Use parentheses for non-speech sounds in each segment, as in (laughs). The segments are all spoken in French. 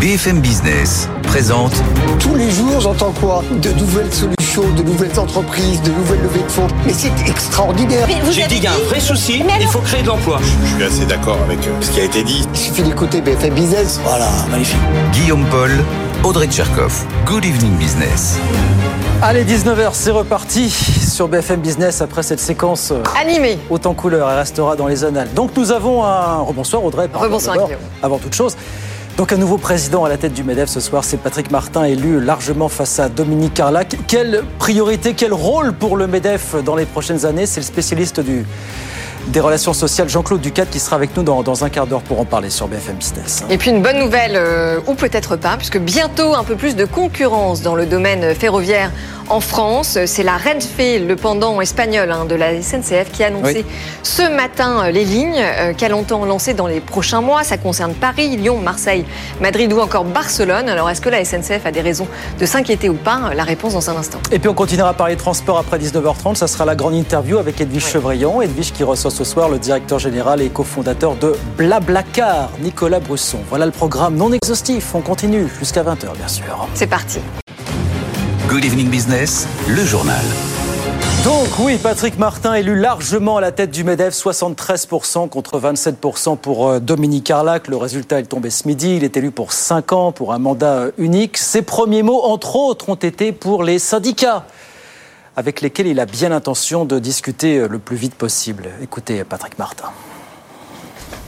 BFM Business présente. Tous les jours, j'entends quoi? De nouvelles solutions, de nouvelles entreprises, de nouvelles levées de fonds. Mais c'est extraordinaire. J'ai dit qu'il y a un vrai souci, il faut créer de l'emploi. Je suis assez d'accord avec euh, ce qui a été dit. Il suffit d'écouter BFM Business. Voilà, magnifique. Guillaume Paul, Audrey Tcherkov. Good evening business. Allez, 19h, c'est reparti sur BFM Business après cette séquence euh, Animé. autant couleur. Elle restera dans les annales. Donc nous avons un... Rebonsoir Audrey. pardon, Rebonsoir, Guillaume. Avant toute chose. Donc un nouveau président à la tête du MEDEF ce soir, c'est Patrick Martin, élu largement face à Dominique Carlac. Quelle priorité, quel rôle pour le MEDEF dans les prochaines années? C'est le spécialiste du, des relations sociales, Jean-Claude Ducat, qui sera avec nous dans, dans un quart d'heure pour en parler sur BFM Business. Et puis une bonne nouvelle, euh, ou peut-être pas, puisque bientôt un peu plus de concurrence dans le domaine ferroviaire en France. C'est la Renfe, le pendant espagnol hein, de la SNCF, qui a annoncé Oui. ce matin euh, les lignes euh, qu'elle entend lancer dans les prochains mois. Ça concerne Paris, Lyon, Marseille, Madrid ou encore Barcelone. Alors est-ce que la SNCF a des raisons de s'inquiéter ou pas La réponse dans un instant. Et puis on continuera par les transports après 19h30. Ça sera la grande interview avec Edwige Chevrillon. Edwige qui reçoit ce soir le directeur général et cofondateur de Blablacar, Nicolas Brusson. Voilà le programme non exhaustif. On continue jusqu'à 20h, bien sûr. C'est parti. Good evening business, le journal. Donc oui, Patrick Martin élu largement à la tête du MEDEF, 73% contre 27% pour euh, Dominique Carlac. Le résultat est tombé ce midi. Il est élu pour 5 ans pour un mandat euh, unique. Ses premiers mots, entre autres, ont été pour les syndicats avec lesquels il a bien l'intention de discuter euh, le plus vite possible. Écoutez Patrick Martin.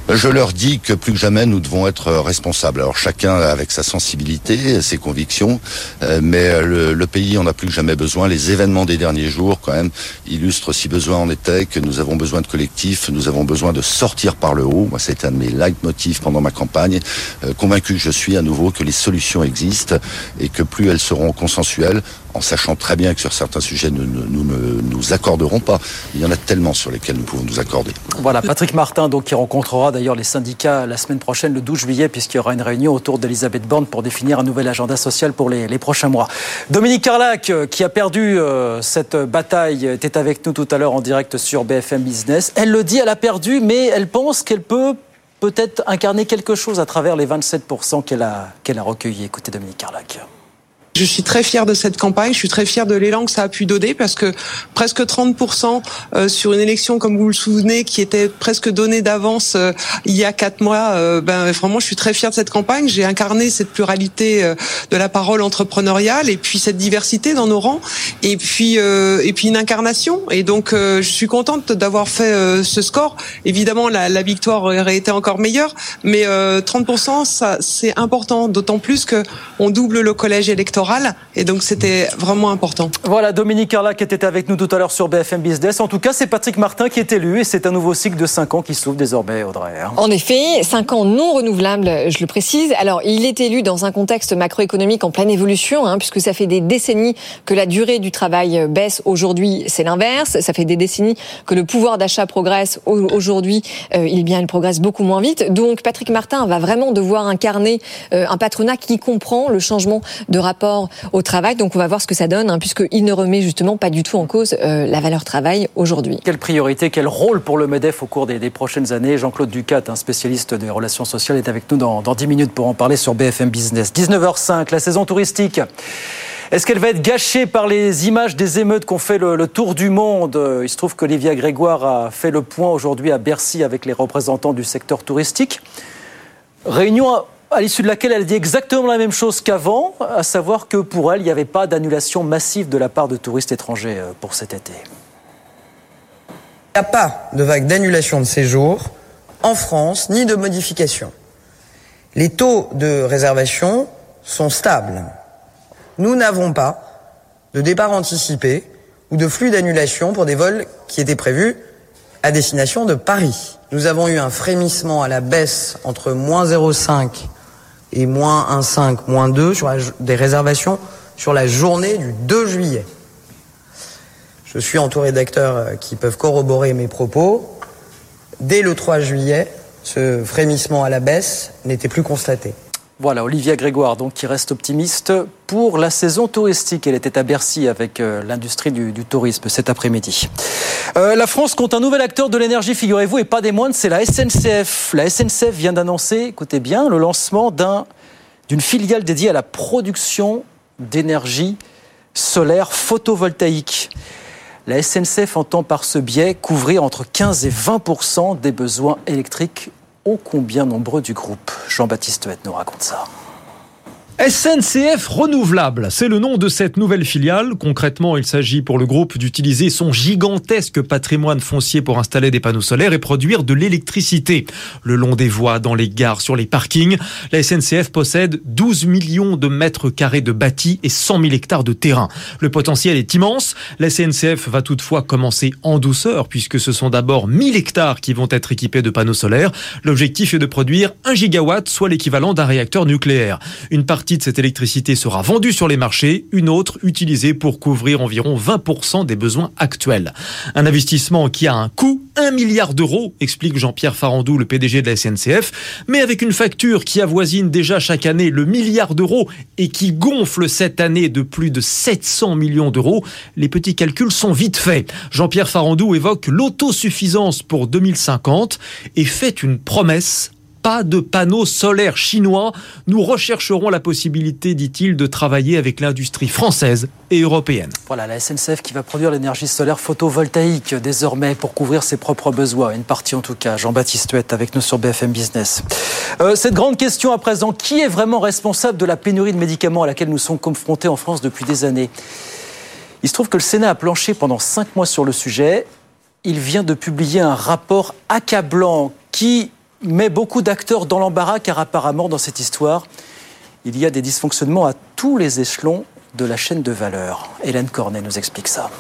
Je leur dis que plus que jamais nous devons être responsables. Alors chacun avec sa sensibilité, ses convictions, euh, mais le, pays en a plus que jamais besoin. Les événements des derniers jours, quand même, illustrent si besoin en était que nous avons besoin de collectifs, nous avons besoin de sortir par le haut. Moi, c'est un de mes leitmotifs pendant ma campagne. Euh, convaincu je suis à nouveau que les solutions existent et que plus elles seront consensuelles, en sachant très bien que sur certains sujets nous ne nous, accorderons pas. Il y en a tellement sur lesquels nous pouvons nous accorder. Voilà, Patrick Martin, donc, qui rencontrera d'ailleurs les syndicats la semaine prochaine, le 12 juillet, puisqu'il y aura une réunion autour d'Elisabeth Borne pour définir un nouvel agenda social pour les, les prochains mois. Dominique Carlac, euh, qui a perdu euh, cette bataille, était avec nous tout à l'heure en direct sur BFM Business. Elle le dit, elle a perdu, mais elle pense qu'elle peut peut-être incarner quelque chose à travers les 27% qu'elle a, qu'elle a recueillis. Écoutez Dominique Carlac. Je suis très fière de cette campagne, je suis très fière de l'élan que ça a pu donner parce que presque 30% euh, sur une élection, comme vous le souvenez, qui était presque donnée d'avance euh, il y a quatre mois, euh, ben vraiment je suis très fière de cette campagne. J'ai incarné cette pluralité de la parole entrepreneuriale et puis cette diversité dans nos rangs et puis et puis une incarnation. Et donc je suis contente d'avoir fait ce score. Évidemment la, la victoire aurait été encore meilleure, mais euh, 30% ça c'est important, d'autant plus que on double le collège électoral et donc c'était vraiment important. Voilà, Dominique Carlac était avec nous tout à l'heure sur BFM Business. En tout cas, c'est Patrick Martin qui est élu et c'est un nouveau cycle de 5 ans qui s'ouvre désormais, Audrey. hein. En effet, 5 ans non renouvelables, je le précise. Alors, il est élu dans un contexte macroéconomique en pleine évolution, hein, puisque ça fait des décennies que la durée du travail baisse. Aujourd'hui, c'est l'inverse. Ça fait des décennies que le pouvoir d'achat progresse. Au- Aujourd'hui, euh, il bien, il progresse beaucoup moins vite. Donc, Patrick Martin va vraiment devoir incarner euh, un patronat qui comprend le changement de rapport au travail. Donc, on va voir ce que ça donne, hein, puisqu'il ne remet justement pas du tout en cause euh, la valeur travail aujourd'hui. Quelle priorité, quel rôle pour le MEDEF au cours des, prochaines années? Jean-Claude Ducat, un spécialiste des relations sociales, est avec nous dans, dans 10 minutes pour en parler sur BFM Business. 19h05, la saison touristique. Est-ce qu'elle va être gâchée par les images des émeutes qu'ont fait le, le tour du monde? Il se trouve qu'Olivia Grégoire a fait le point aujourd'hui à Bercy avec les représentants du secteur touristique. Réunion à- l'issue de laquelle elle dit exactement la même chose qu'avant, à savoir que pour elle, il n'y avait pas d'annulation massive de la part de touristes étrangers euh, pour cet été. Il n'y a pas de vague d'annulation de séjour en France, ni de modification. Les taux de réservation sont stables. Nous n'avons pas de départ anticipé ou de flux d'annulation pour des vols qui étaient prévus à destination de Paris. Nous avons eu un frémissement à la baisse entre moins 0,5 et moins 1,5, moins 2 sur des réservations sur la journée du 2 juillet. Je suis entouré d'acteurs euh, qui peuvent corroborer mes propos. Dès le 3 juillet, ce frémissement à la baisse n'était plus constaté. Voilà, Olivia Grégoire, donc, qui reste optimiste pour la saison touristique. Elle était à Bercy avec euh, l'industrie du, tourisme cet après-midi. Euh, la France compte un nouvel acteur de l'énergie, figurez-vous, et pas des moindres, c'est la SNCF. La SNCF vient d'annoncer, écoutez bien, le lancement d'un d'une filiale dédiée à la production d'énergie solaire photovoltaïque. La SNCF entend par ce biais couvrir entre 15 et 20% des besoins électriques ô combien nombreux du groupe. Jean-Baptiste Huette nous raconte ça. SNCF Renouvelable, c'est le nom de cette nouvelle filiale. Concrètement, il s'agit pour le groupe d'utiliser son gigantesque patrimoine foncier pour installer des panneaux solaires et produire de l'électricité. Le long des voies, dans les gares, sur les parkings, la SNCF possède 12 millions de mètres carrés de bâtis et 100 000 hectares de terrain. Le potentiel est immense. La SNCF va toutefois commencer en douceur puisque ce sont d'abord 1000 hectares qui vont être équipés de panneaux solaires. L'objectif est de produire 1 gigawatt, soit l'équivalent d'un réacteur nucléaire. Une de cette électricité sera vendue sur les marchés, une autre utilisée pour couvrir environ 20% des besoins actuels. Un investissement qui a un coût, 1 milliard d'euros, explique Jean-Pierre Farandou, le PDG de la SNCF, mais avec une facture qui avoisine déjà chaque année le milliard d'euros et qui gonfle cette année de plus de 700 millions d'euros, les petits calculs sont vite faits. Jean-Pierre Farandou évoque l'autosuffisance pour 2050 et fait une promesse pas de panneaux solaires chinois. Nous rechercherons la possibilité, dit-il, de travailler avec l'industrie française et européenne. Voilà, la SNCF qui va produire l'énergie solaire photovoltaïque désormais pour couvrir ses propres besoins. Une partie en tout cas. Jean-Baptiste Huette avec nous sur BFM Business. Euh, cette grande question à présent, qui est vraiment responsable de la pénurie de médicaments à laquelle nous sommes confrontés en France depuis des années? Il se trouve que le Sénat a planché pendant cinq mois sur le sujet. Il vient de publier un rapport accablant qui met beaucoup d'acteurs dans l'embarras car apparemment dans cette histoire, il y a des dysfonctionnements à tous les échelons de la chaîne de valeur. Hélène Cornet nous explique ça.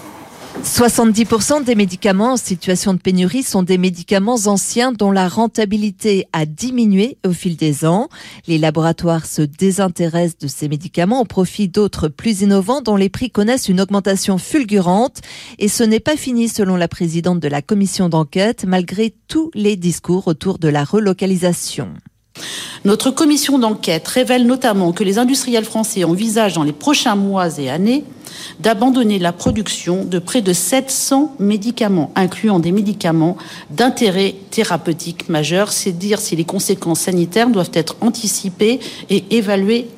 70% des médicaments en situation de pénurie sont des médicaments anciens dont la rentabilité a diminué au fil des ans. Les laboratoires se désintéressent de ces médicaments au profit d'autres plus innovants dont les prix connaissent une augmentation fulgurante. Et ce n'est pas fini selon la présidente de la commission d'enquête malgré tous les discours autour de la relocalisation. Notre commission d'enquête révèle notamment que les industriels français envisagent dans les prochains mois et années d'abandonner la production de près de 700 médicaments, incluant des médicaments d'intérêt thérapeutique majeur. C'est dire si les conséquences sanitaires doivent être anticipées et évaluées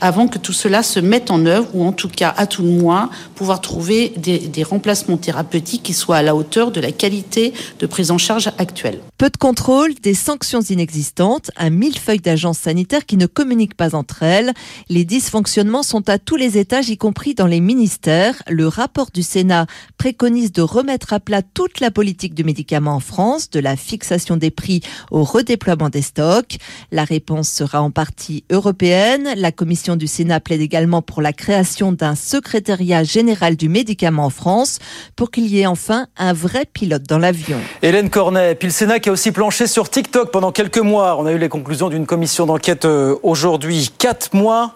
avant que tout cela se mette en œuvre, ou en tout cas, à tout le moins, pouvoir trouver des, des remplacements thérapeutiques qui soient à la hauteur de la qualité de prise en charge actuelle. Peu de contrôle, des sanctions inexistantes, un millefeuille d'agences sanitaires qui ne communiquent pas entre elles. Les dysfonctionnements sont à tous les étages, y compris dans les ministères. Le rapport du Sénat préconise de remettre à plat toute la politique du médicament en France, de la fixation des prix au redéploiement des stocks. La réponse sera en partie européenne. La commission du Sénat plaide également pour la création d'un secrétariat général du médicament en France pour qu'il y ait enfin un vrai pilote dans l'avion. Hélène Cornet, puis le Sénat qui a aussi planché sur TikTok pendant quelques mois. On a eu les conclusions d'une commission d'enquête euh, aujourd'hui. Quatre mois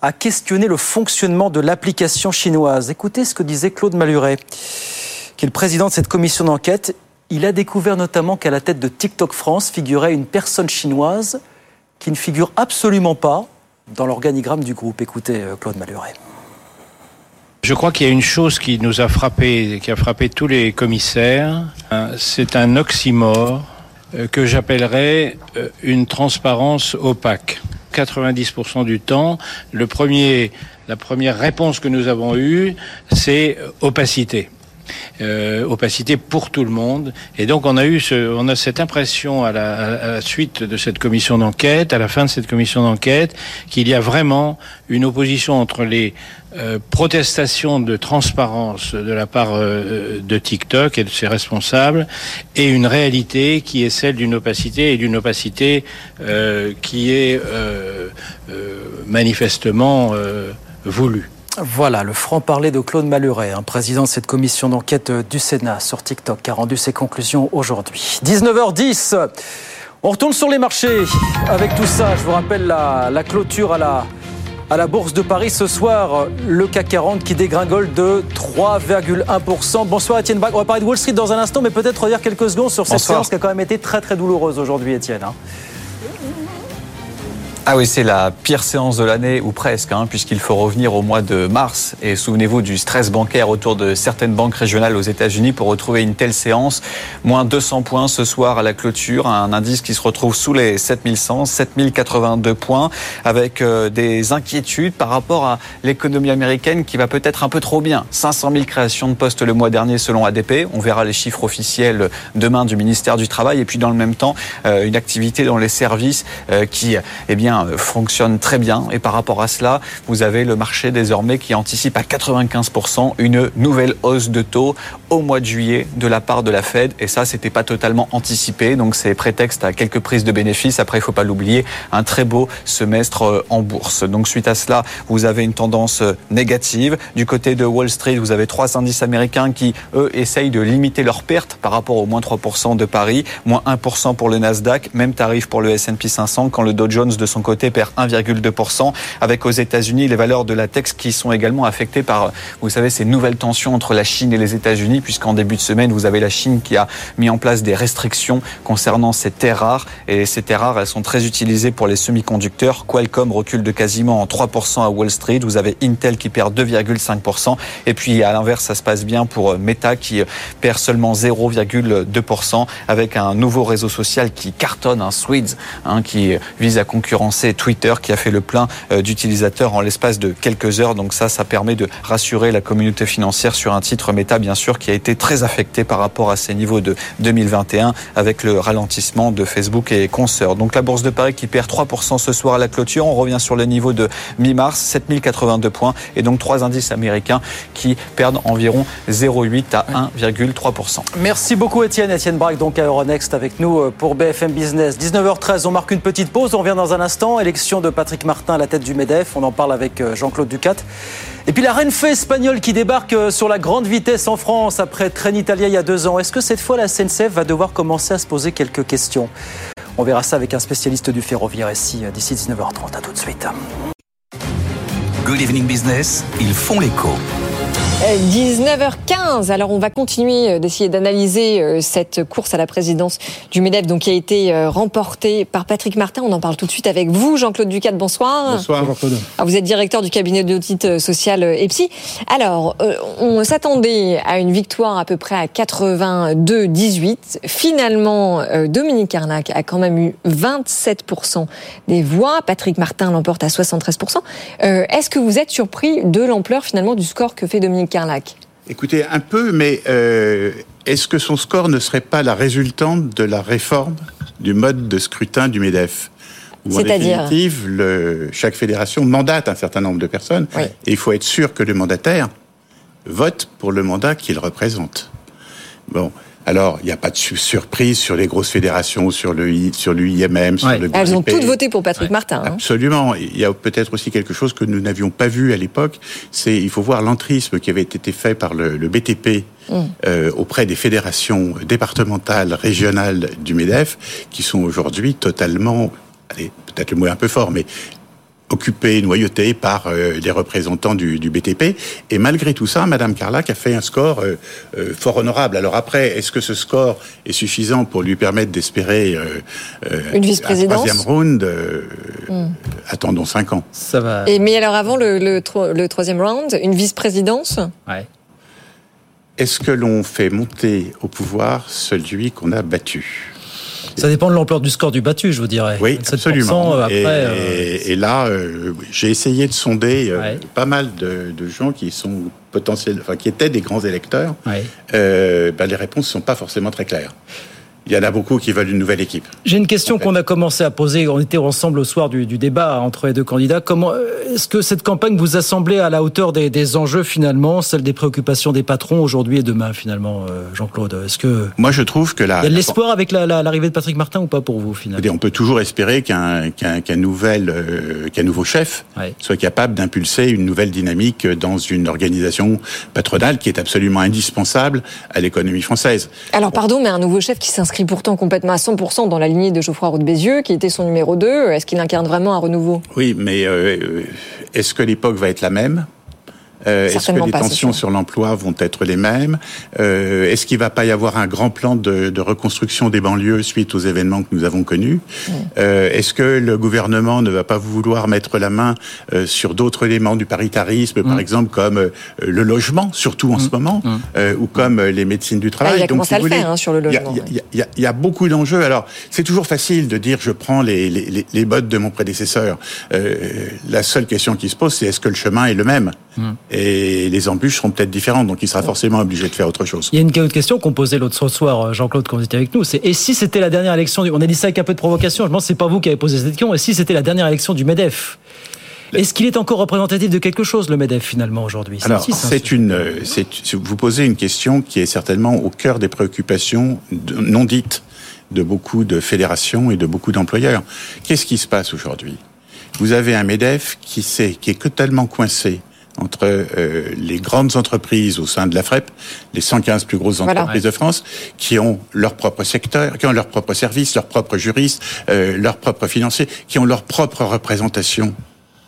à questionner le fonctionnement de l'application chinoise. Écoutez ce que disait Claude Maluret, qui est le président de cette commission d'enquête. Il a découvert notamment qu'à la tête de TikTok France figurait une personne chinoise qui ne figure absolument pas dans l'organigramme du groupe. Écoutez euh, Claude Maluret. Je crois qu'il y a une chose qui nous a frappé, qui a frappé tous les commissaires. Hein, c'est un oxymore euh, que j'appellerais euh, une transparence opaque. 90% du temps, la première réponse que nous avons eue, c'est opacité. Euh, opacité pour tout le monde. Et donc on a eu on a cette impression à la, suite de cette commission d'enquête, à la fin de cette commission d'enquête, qu'il y a vraiment une opposition entre les euh, protestations de transparence de la part euh, de TikTok et de ses responsables et une réalité qui est celle d'une opacité et d'une opacité euh, qui est euh, euh, manifestement voulue. Voilà, le franc-parler de Claude Maluret, un président de cette commission d'enquête du Sénat sur TikTok, qui a rendu ses conclusions aujourd'hui. 19h10, on retourne sur les marchés avec tout ça. Je vous rappelle la, la clôture à la, à la Bourse de Paris ce soir. Le CAC 40 qui dégringole de 3,1%. Bonsoir Étienne Bach. On va parler de Wall Street dans un instant, mais peut-être redire quelques secondes sur cette Bonsoir. séance qui a quand même été très très douloureuse aujourd'hui, Étienne. hein. Ah oui, c'est la pire séance de l'année, ou presque, hein, puisqu'il faut revenir au mois de mars. Et souvenez-vous du stress bancaire autour de certaines banques régionales aux États-Unis pour retrouver une telle séance. Moins 200 points ce soir à la clôture, un indice qui se retrouve sous les 7100, 7082 points, avec euh, des inquiétudes par rapport à l'économie américaine qui va peut-être un peu trop bien. 500 000 créations de postes le mois dernier selon ADP. On verra les chiffres officiels demain du ministère du Travail. Et puis dans le même temps, euh, une activité dans les services euh, qui, eh bien, euh, fonctionne très bien. Et par rapport à cela, vous avez le marché désormais qui anticipe à 95% une nouvelle hausse de taux au mois de juillet de la part de la Fed. Et ça, c'était pas totalement anticipé. Donc c'est prétexte à quelques prises de bénéfices. Après, il faut pas l'oublier, un très beau semestre euh, en bourse. Donc suite à cela, vous avez une tendance euh, négative. Du côté de Wall Street, vous avez trois indices américains qui, eux, essayent de limiter leurs pertes par rapport au moins 3% de Paris, moins 1% pour le Nasdaq, même tarif pour le S&P 500 quand le Dow Jones de son côté perd 1,2%, avec aux États-Unis les valeurs de la tech qui sont également affectées par, vous savez, ces nouvelles tensions entre la Chine et les États-Unis, puisqu'en début de semaine, vous avez la Chine qui a mis en place des restrictions concernant ces terres rares. Et ces terres rares, elles sont très utilisées pour les semi-conducteurs. Qualcomm recule de quasiment en 3% à Wall Street. Vous avez Intel qui perd 2,5%. Et puis, à l'inverse, ça se passe bien pour Meta qui perd seulement 0,2% avec un nouveau réseau social qui cartonne, un Swedes, hein, qui vise à concurrencer Twitter qui a fait le plein euh, d'utilisateurs en l'espace de quelques heures. Donc ça, ça permet de rassurer la communauté financière sur un titre méta, bien sûr, qui a été très affecté par rapport à ces niveaux de 2021 avec le ralentissement de Facebook et consorts. Donc la bourse de Paris qui perd 3% ce soir à la clôture. On revient sur le niveau de mi-mars, 7082 points. Et donc trois indices américains qui perdent environ 0,8 à 1,3%. Merci beaucoup Étienne. Étienne Braque, donc à Euronext avec nous euh, pour BFM Business. 19h13, on marque une petite pause. On revient dans un instant. Élection de Patrick Martin à la tête du MEDEF. On en parle avec euh, Jean-Claude Ducat. Et puis la Renfe espagnole qui débarque euh, sur la grande vitesse en France après Trenitalia il y a deux ans. Est-ce que cette fois la SNCF va devoir commencer à se poser quelques questions? On verra ça avec un spécialiste du ferroviaire ici d'ici 19h30. À tout de suite. Good Evening Business, ils font l'écho. 19h15. Alors on va continuer d'essayer d'analyser cette course à la présidence du MEDEF donc qui a été remportée par Patrick Martin. On en parle tout de suite avec vous, Jean-Claude Ducat. Bonsoir. Bonsoir. Alors, vous êtes directeur du cabinet d'audit social EPSI. Alors on s'attendait à une victoire à peu près à 82-18. Finalement, Dominique Carnac a quand même eu 27% des voix. Patrick Martin l'emporte à 73%. Est-ce que vous êtes surpris de l'ampleur finalement du score que fait Dominique Carlac Écoutez, un peu, mais euh, est-ce que son score ne serait pas la résultante de la réforme du mode de scrutin du MEDEF? C'est-à-dire chaque fédération mandate un certain nombre de personnes, oui. et il faut être sûr que le mandataire vote pour le mandat qu'il représente. Bon, alors, il n'y a pas de surprise sur les grosses fédérations, sur le, sur l'UIMM, sur ouais. le Elles ont toutes voté pour Patrick ouais. Martin. Hein. Absolument. Il y a peut-être aussi quelque chose que nous n'avions pas vu à l'époque. C'est, il faut voir l'entrisme qui avait été fait par le, le BTP mm. euh, auprès des fédérations départementales, régionales du MEDEF, qui sont aujourd'hui totalement, allez, peut-être le mot est un peu fort, mais occupé, noyauté par euh, les représentants du, du, BTP. Et malgré tout ça, Madame Carlac a fait un score euh, euh, fort honorable. Alors après, est-ce que ce score est suffisant pour lui permettre d'espérer une vice-présidence troisième round mm. Attendons cinq ans. Ça va. Et mais alors avant le, le, le troisième round, une vice-présidence ouais. Est-ce que l'on fait monter au pouvoir celui qu'on a battu? Ça dépend de l'ampleur du score du battu, je vous dirais. Oui, absolument. Après, et, euh... et, là, euh, j'ai essayé de sonder euh, ouais. pas mal de, de, gens qui sont potentiels, enfin qui étaient des grands électeurs. Ouais. Ben, les réponses sont pas forcément très claires. Il y en a beaucoup qui veulent une nouvelle équipe. J'ai une question qu'on a commencé à poser. On était ensemble au soir du, du débat entre les deux candidats. Comment est-ce que cette campagne vous a semblé à la hauteur des, des enjeux finalement, celle des préoccupations des patrons aujourd'hui et demain finalement, Jean-Claude? Est-ce que moi je trouve que là, il y a de l'espoir avec l'arrivée la, la, de Patrick Martin ou pas pour vous finalement? On peut toujours espérer qu'un qu'un qu nouvel euh, qu'un nouveau chef ouais. soit capable d'impulser une nouvelle dynamique dans une organisation patronale qui est absolument indispensable à l'économie française. Alors pardon, mais un nouveau chef qui s'inscrit pourtant complètement à 100% dans la lignée de Geoffroy Roux de Bézieux, qui était son numéro 2. Est-ce qu'il incarne vraiment un renouveau? Oui, mais euh, est-ce que l'époque va être la même? Euh, Est-ce que les pas, tensions sur l'emploi vont être les mêmes? Euh, Est-ce qu'il va pas y avoir un grand plan de, de reconstruction des banlieues suite aux événements que nous avons connus? Euh, Est-ce que le gouvernement ne va pas vouloir mettre la main euh, sur d'autres éléments du paritarisme, par exemple comme euh, le logement, surtout en ce moment, euh, ou comme euh, les médecines du travail? Ah, il a Donc, commencé si à vous le voulez, faire, hein, sur le il y a- logement, il y a- y, y beaucoup d'enjeux. Alors, c'est toujours facile de dire je prends les, les, les- les bottes de mon prédécesseur. Euh, la seule question qui se pose, c'est est-ce que le chemin est le même? Et les embûches seront peut-être différentes, donc il sera forcément obligé de faire autre chose. Il y a une autre question qu'on posait l'autre soir, euh, Jean-Claude, quand vous étiez avec nous. C'est et si c'était la dernière élection du... On a dit ça avec un peu de provocation. Je pense que c'est pas vous qui avez posé cette question. Et si c'était la dernière élection du Medef? Est-ce qu'il est encore représentatif de quelque chose, le Medef, finalement, aujourd'hui? Alors, c'est une, euh, vous posez une question qui est certainement au cœur des préoccupations non dites de beaucoup de fédérations et de beaucoup d'employeurs. Qu'est-ce qui se passe aujourd'hui? Vous avez un Medef qui s'est, qui est totalement coincé entre euh, les grandes entreprises au sein de la FREP, les 115 plus grosses Voilà. entreprises de France, qui ont leur propre secteur, qui ont leur propre service, leurs propres juristes, euh, leurs propres financiers, qui ont leur propre représentation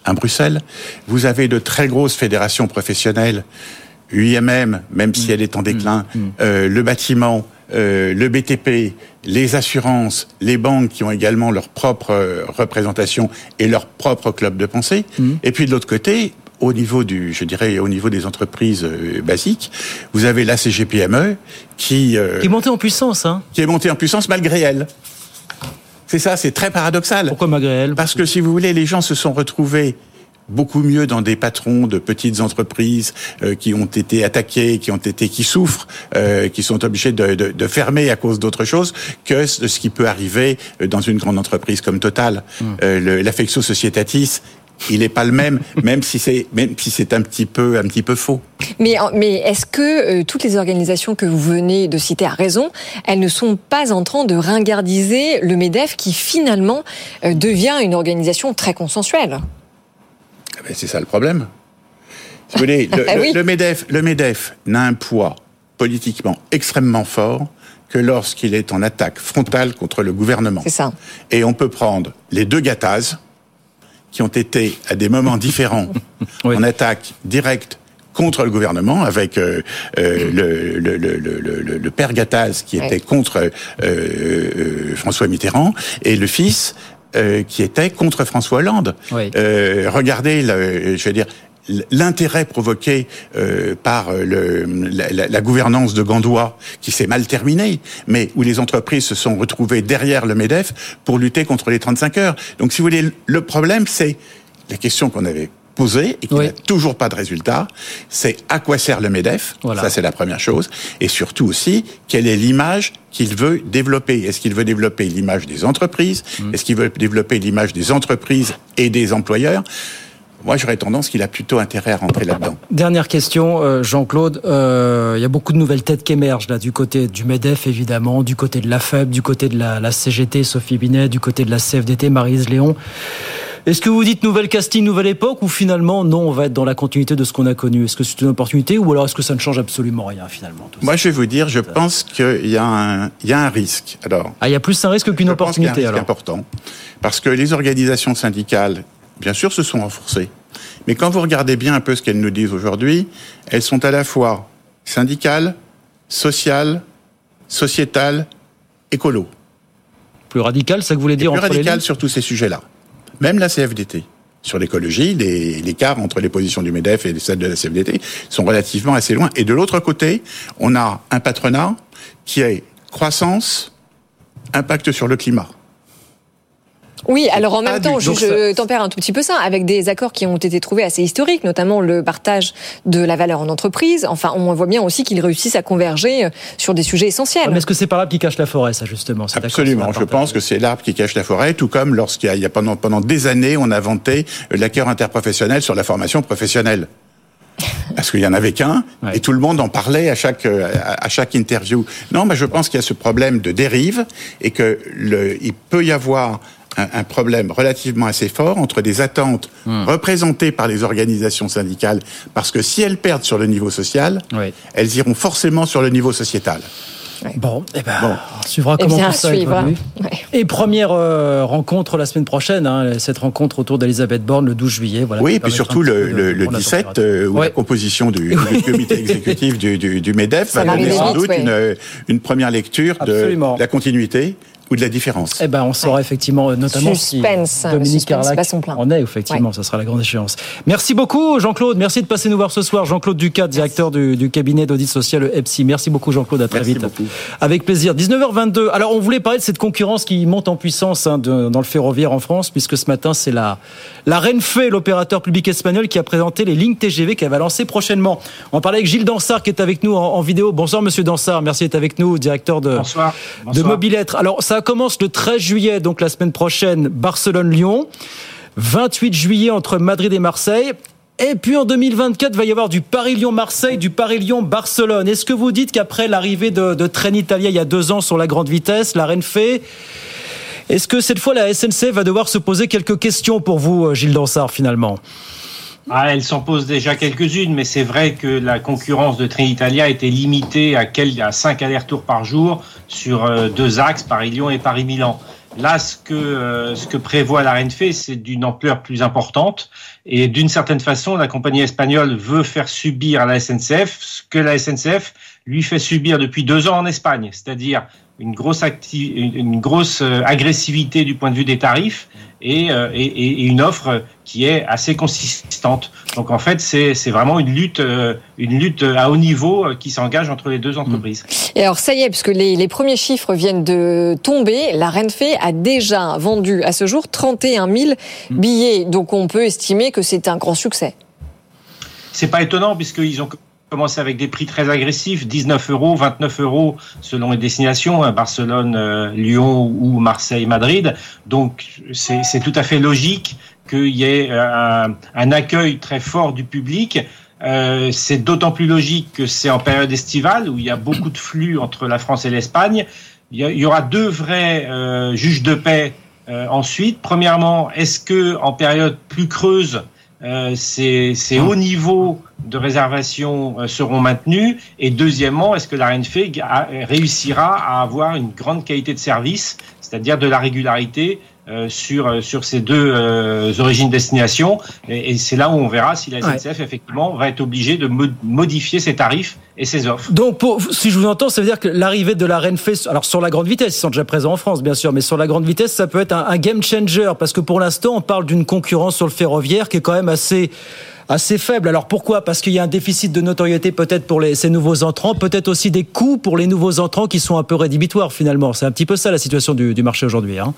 à Bruxelles. Vous avez de très grosses fédérations professionnelles, UIMM, même si elle est en déclin, euh, le bâtiment, euh, le BTP, les assurances, les banques qui ont également leur propre euh, représentation et leur propre club de pensée. Et puis de l'autre côté, au niveau du, je dirais, au niveau des entreprises euh, basiques, vous avez la CGPME qui euh, Qui est monté en puissance, hein qui est montée en puissance malgré elle. C'est ça, c'est très paradoxal. Pourquoi malgré elle? Parce que si vous voulez, les gens se sont retrouvés beaucoup mieux dans des patrons de petites entreprises euh, qui ont été attaqués, qui ont été, qui souffrent, euh, qui sont obligés de, de, de fermer à cause d'autre chose que ce qui peut arriver euh, dans une grande entreprise comme Total. Euh, le- L'affectio societatis, il n'est pas le même, même si c'est même si c'est un petit peu un petit peu faux. Mais, mais est-ce que euh, toutes les organisations que vous venez de citer à raison, elles ne sont pas en train de ringardiser le MEDEF qui finalement euh, devient une organisation très consensuelle? Eh ben, c'est ça le problème. Si vous voulez, le, (laughs) Ah le MEDEF, le MEDEF n'a un poids politiquement extrêmement fort que lorsqu'il est en attaque frontale contre le gouvernement. C'est ça. Et on peut prendre les deux Gattaz, qui ont été à des moments différents (laughs) en attaque directe contre le gouvernement, avec euh, euh, le, le, le, le, le- le père Gattaz qui Ouais. était contre euh, euh, François Mitterrand, et le fils euh, qui était contre François Hollande. Oui. Euh, regardez, le, je veux dire, l'intérêt provoqué euh, par le, la, la- gouvernance de Gandois, qui s'est mal terminée, mais où les entreprises se sont retrouvées derrière le MEDEF pour lutter contre les 35 heures. Donc, si vous voulez, le problème, c'est la question qu'on avait posée et qui Oui. n'a toujours pas de résultat, c'est à quoi sert le MEDEF? Voilà. Ça, c'est la première chose. Et surtout aussi, quelle est l'image qu'il veut développer? Est-ce qu'il veut développer l'image des entreprises? Mm. Est-ce qu'il veut développer l'image des entreprises et des employeurs? Moi, j'aurais tendance qu'il a plutôt intérêt à rentrer là-dedans. Dernière question, euh, Jean-Claude. Euh, Il y a beaucoup de nouvelles têtes qui émergent là, du côté du MEDEF évidemment, du côté de la FEB, du côté de la, la CGT, Sophie Binet, du côté de la CFDT, Marise Léon. Est-ce que vous dites nouvelle casting, nouvelle époque, ou finalement non, on va être dans la continuité de ce qu'on a connu? Est-ce que c'est une opportunité, ou alors est-ce que ça ne change absolument rien finalement tout ça? Moi, je vais vous dire, je pense qu'il y, a un- il y a un risque. Alors, Ah, il y a plus un risque qu'une je pense qu'il y a un opportunité risque alors. important. Parce que les organisations syndicales, bien sûr, se sont renforcées. Mais quand vous regardez bien un peu ce qu'elles nous disent aujourd'hui, elles sont à la fois syndicales, sociales, sociétales, écolo. Plus radical, ça que vous voulez dire plus entre les radical lignes sur tous ces sujets-là. Même la CFDT. Sur l'écologie, les- l'écart entre les positions du MEDEF et celles de la CFDT sont relativement assez loin. Et de l'autre côté, on a un patronat qui est croissance, impact sur le climat. Oui, alors en pas même temps, je, tempère un tout petit peu ça, avec des accords qui ont été trouvés assez historiques, notamment le partage de la valeur en entreprise. Enfin, on voit bien aussi qu'ils réussissent à converger euh, sur des sujets essentiels. Mais est-ce que c'est par là qui cache la forêt, ça justement Absolument. Je pense que c'est l'arbre qui cache la forêt, tout comme lorsqu'il y a, il y a pendant, pendant des années, on a vanté l'accord interprofessionnel sur la formation professionnelle. (laughs) Parce qu'il y en avait qu'un, et tout le monde en parlait à chaque euh, à à chaque interview. Non, mais je pense qu'il y a ce problème de dérive et que le, il peut y avoir un, un problème relativement assez fort entre des attentes représentées par les organisations syndicales, parce que si elles perdent sur le niveau social, elles iront forcément sur le niveau sociétal. Bon, eh ben, on suivra comment bien tout ça suivre. évolue. Ouais. Et première euh, rencontre la semaine prochaine, hein, cette rencontre autour d'Elisabeth Borne le 12 juillet. Voilà, oui, et puis surtout le, le, le prendre la 17, température. euh, où Ouais. la composition du, Oui. du comité exécutif du, du, du MEDEF Ça va donner sans doute ouais. une, une première lecture de la continuité ou de la différence. Eh ben, on saura effectivement, euh, notamment Suspense, si le Dominique Carlac en est, effectivement, ça sera la grande échéance. Merci beaucoup, Jean-Claude. Merci de passer nous voir ce soir. Jean-Claude Ducat, directeur du, du cabinet d'audit social EPSI. Merci beaucoup, Jean-Claude. À très Merci vite. beaucoup. Avec plaisir. 19h22. Alors, on voulait parler de cette concurrence qui monte en puissance hein, de- dans le ferroviaire en France, puisque ce matin, c'est la, la Renfe, l'opérateur public espagnol, qui a présenté les lignes TGV qu'elle va lancer prochainement. On parler avec Gilles Dansard, qui est avec nous en, en vidéo. Bonsoir, monsieur Dansard. Merci d'être avec nous, directeur de, Bonsoir. de Bonsoir. Mobilettre. Alors, ça commence le 13 juillet, donc la semaine prochaine, Barcelone-Lyon. 28 juillet entre Madrid et Marseille. Et puis en 2024, il va y avoir du Paris-Lyon-Marseille, du Paris-Lyon-Barcelone. Est-ce que vous dites qu'après l'arrivée de, Trenitalia il y a deux ans sur la grande vitesse, la Renfe, est-ce que cette fois la SNCF va devoir se poser quelques questions pour vous, euh, Gilles Dansard, finalement? Ah, elle s'en pose déjà quelques-unes, mais c'est vrai que la concurrence de Trenitalia était limitée à, quel, à 5 allers-retours par jour sur euh, deux axes, Paris-Lyon et Paris-Milan. Là, ce que, euh, ce que prévoit la Renfe, c'est d'une ampleur plus importante. Et d'une certaine façon, la compagnie espagnole veut faire subir à la SNCF ce que la SNCF lui fait subir depuis deux ans en Espagne, c'est-à-dire une grosse, acti- une une grosse euh, agressivité du point de vue des tarifs et, euh, et, une offre qui est assez consistante. Donc en fait, c'est vraiment une lutte, euh, une lutte à haut niveau euh, qui s'engage entre les deux entreprises. Et alors ça y est, puisque les, les premiers chiffres viennent de tomber, la Renfe a déjà vendu à ce jour 31 000 billets. Donc on peut estimer que c'est un grand succès. C'est pas étonnant puisqu'ils ont commencé avec des prix très agressifs, 19 euros, 29 euros selon les destinations, hein, Barcelone, euh, Lyon ou Marseille, Madrid. Donc c'est tout à fait logique qu'il y ait euh, un, accueil très fort du public. Euh, c'est d'autant plus logique que c'est en période estivale où il y a beaucoup de flux entre la France et l'Espagne. Il y, aura deux vrais juges de paix ensuite. Premièrement, est-ce que en période plus creuse, euh, ces, hauts niveaux de réservation euh, seront maintenus. Et deuxièmement, est-ce que la RNF a- réussira à avoir une grande qualité de service, c'est-à-dire de la régularité euh, sur, euh, sur ces deux euh, origines destination Et, et c'est là où on verra si la SNCF, effectivement, va être obligée de mo- modifier ses tarifs et ses offres. Donc, pour, si je vous entends, ça veut dire que l'arrivée de la Renfe, alors sur la grande vitesse, ils sont déjà présents en France, bien sûr, mais sur la grande vitesse, ça peut être un, un game changer, parce que pour l'instant, on parle d'une concurrence sur le ferroviaire qui est quand même assez assez faible. Alors pourquoi? Parce qu'il y a un déficit de notoriété peut-être pour les, ces nouveaux entrants, peut-être aussi des coûts pour les nouveaux entrants qui sont un peu rédhibitoires finalement. C'est un petit peu ça la situation du, du marché aujourd'hui. Hein.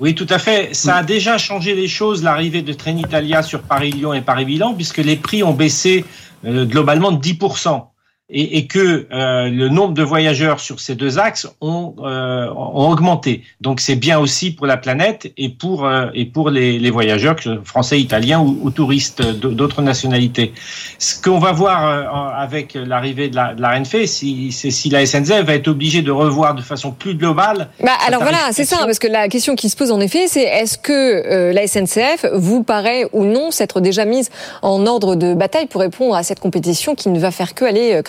Oui, tout à fait. Ça a déjà changé les choses, l'arrivée de Trenitalia sur Paris-Lyon et Paris-Milan, puisque les prix ont baissé euh, globalement de 10%. Et, et que euh, le nombre de voyageurs sur ces deux axes ont, euh, ont augmenté. Donc c'est bien aussi pour la planète et pour, euh, et pour les, les voyageurs, français, italiens ou, ou touristes d'autres nationalités. Ce qu'on va voir avec l'arrivée de la, de la RNF, si- c'est si la SNCF va être obligée de revoir de façon plus globale. Bah, alors voilà, c'est ça, parce que la question qui se pose en effet, c'est est-ce que la SNCF vous paraît ou non s'être déjà mise en ordre de bataille pour répondre à cette compétition qui ne va faire que aller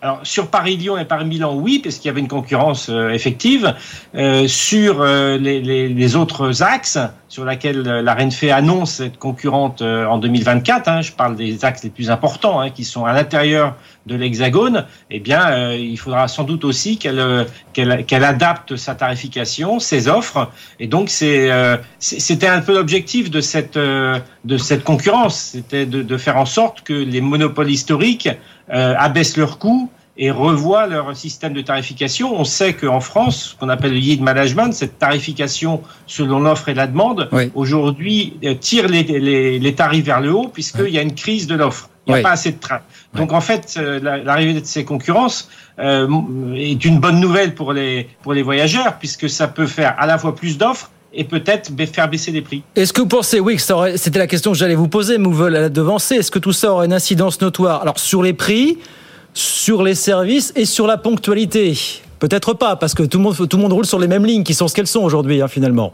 Alors sur Paris-Lyon et Paris-Milan, oui, parce qu'il y avait une concurrence euh, effective. Euh, sur euh, les autres axes, sur lesquels euh, la Renfe annonce être concurrente euh, en 2024, hein, je parle des axes les plus importants, hein, qui sont à l'intérieur de l'Hexagone, eh bien, euh, il faudra sans doute aussi qu'elle adapte sa tarification, ses offres, et donc c'était un peu l'objectif de cette de cette concurrence, c'était de, faire en sorte que les monopoles historiques abaissent leurs coûts et revoient leur système de tarification. On sait qu'en France, ce qu'on appelle le yield management, cette tarification selon l'offre et la demande, Oui. aujourd'hui euh, tire les, les, les tarifs vers le haut puisqu'il y a une crise de l'offre. Il n'y a Oui. pas assez de trains. Donc en fait, euh, la- l'arrivée de ces concurrences euh, est une bonne nouvelle pour les, pour les voyageurs puisque ça peut faire à la fois plus d'offres et peut-être faire baisser les prix. Est-ce que vous pensez, oui, que c'était la question que j'allais vous poser, vous veulent la devancer. Est-ce que tout ça aurait une incidence notoire? Alors sur les prix, sur les services et sur la ponctualité Peut-être pas, parce que tout le monde, roule sur les mêmes lignes qui sont ce qu'elles sont aujourd'hui, hein, finalement.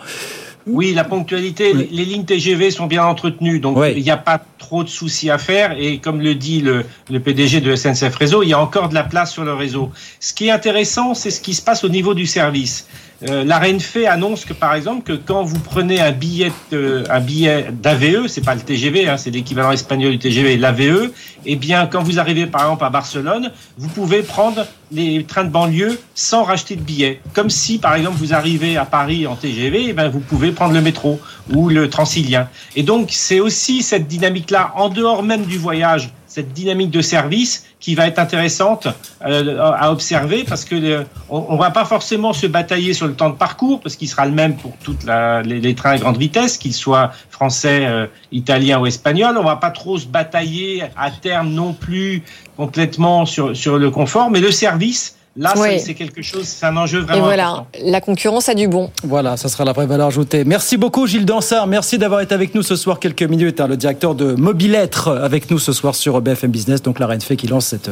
Oui, la ponctualité, les lignes TGV sont bien entretenues, donc il n'y a pas trop de soucis à faire. Et comme le dit le, le, PDG de SNCF Réseau, il y a encore de la place sur le réseau. Ce qui est intéressant, c'est ce qui se passe au niveau du service. Euh, la RENFE annonce que par exemple que quand vous prenez un billet euh, un billet d'AVE, c'est pas le TGV, hein, c'est l'équivalent espagnol du TGV, l'AVE, eh bien quand vous arrivez par exemple à Barcelone, vous pouvez prendre les trains de banlieue sans racheter de billets. Comme si par exemple vous arrivez à Paris en TGV, eh bien vous pouvez prendre le métro ou le Transilien. Et donc c'est aussi cette dynamique-là en dehors même du voyage cette dynamique de service qui va être intéressante euh, à observer parce que euh, on, va pas forcément se batailler sur le temps de parcours parce qu'il sera le même pour toutes les, trains à grande vitesse, qu'ils soient français, euh, italiens ou espagnols. On va pas trop se batailler à terme non plus complètement sur, sur le confort, mais le service Là, c'est quelque chose, c'est un enjeu vraiment. Et voilà, la concurrence a du bon. Voilà, ça sera la vraie valeur ajoutée. Merci beaucoup, Gilles Dansard. Merci d'avoir été avec nous ce soir quelques minutes. Hein, le directeur de Mobilettre avec nous ce soir sur BFM Business. Donc, la RNF qui lance cette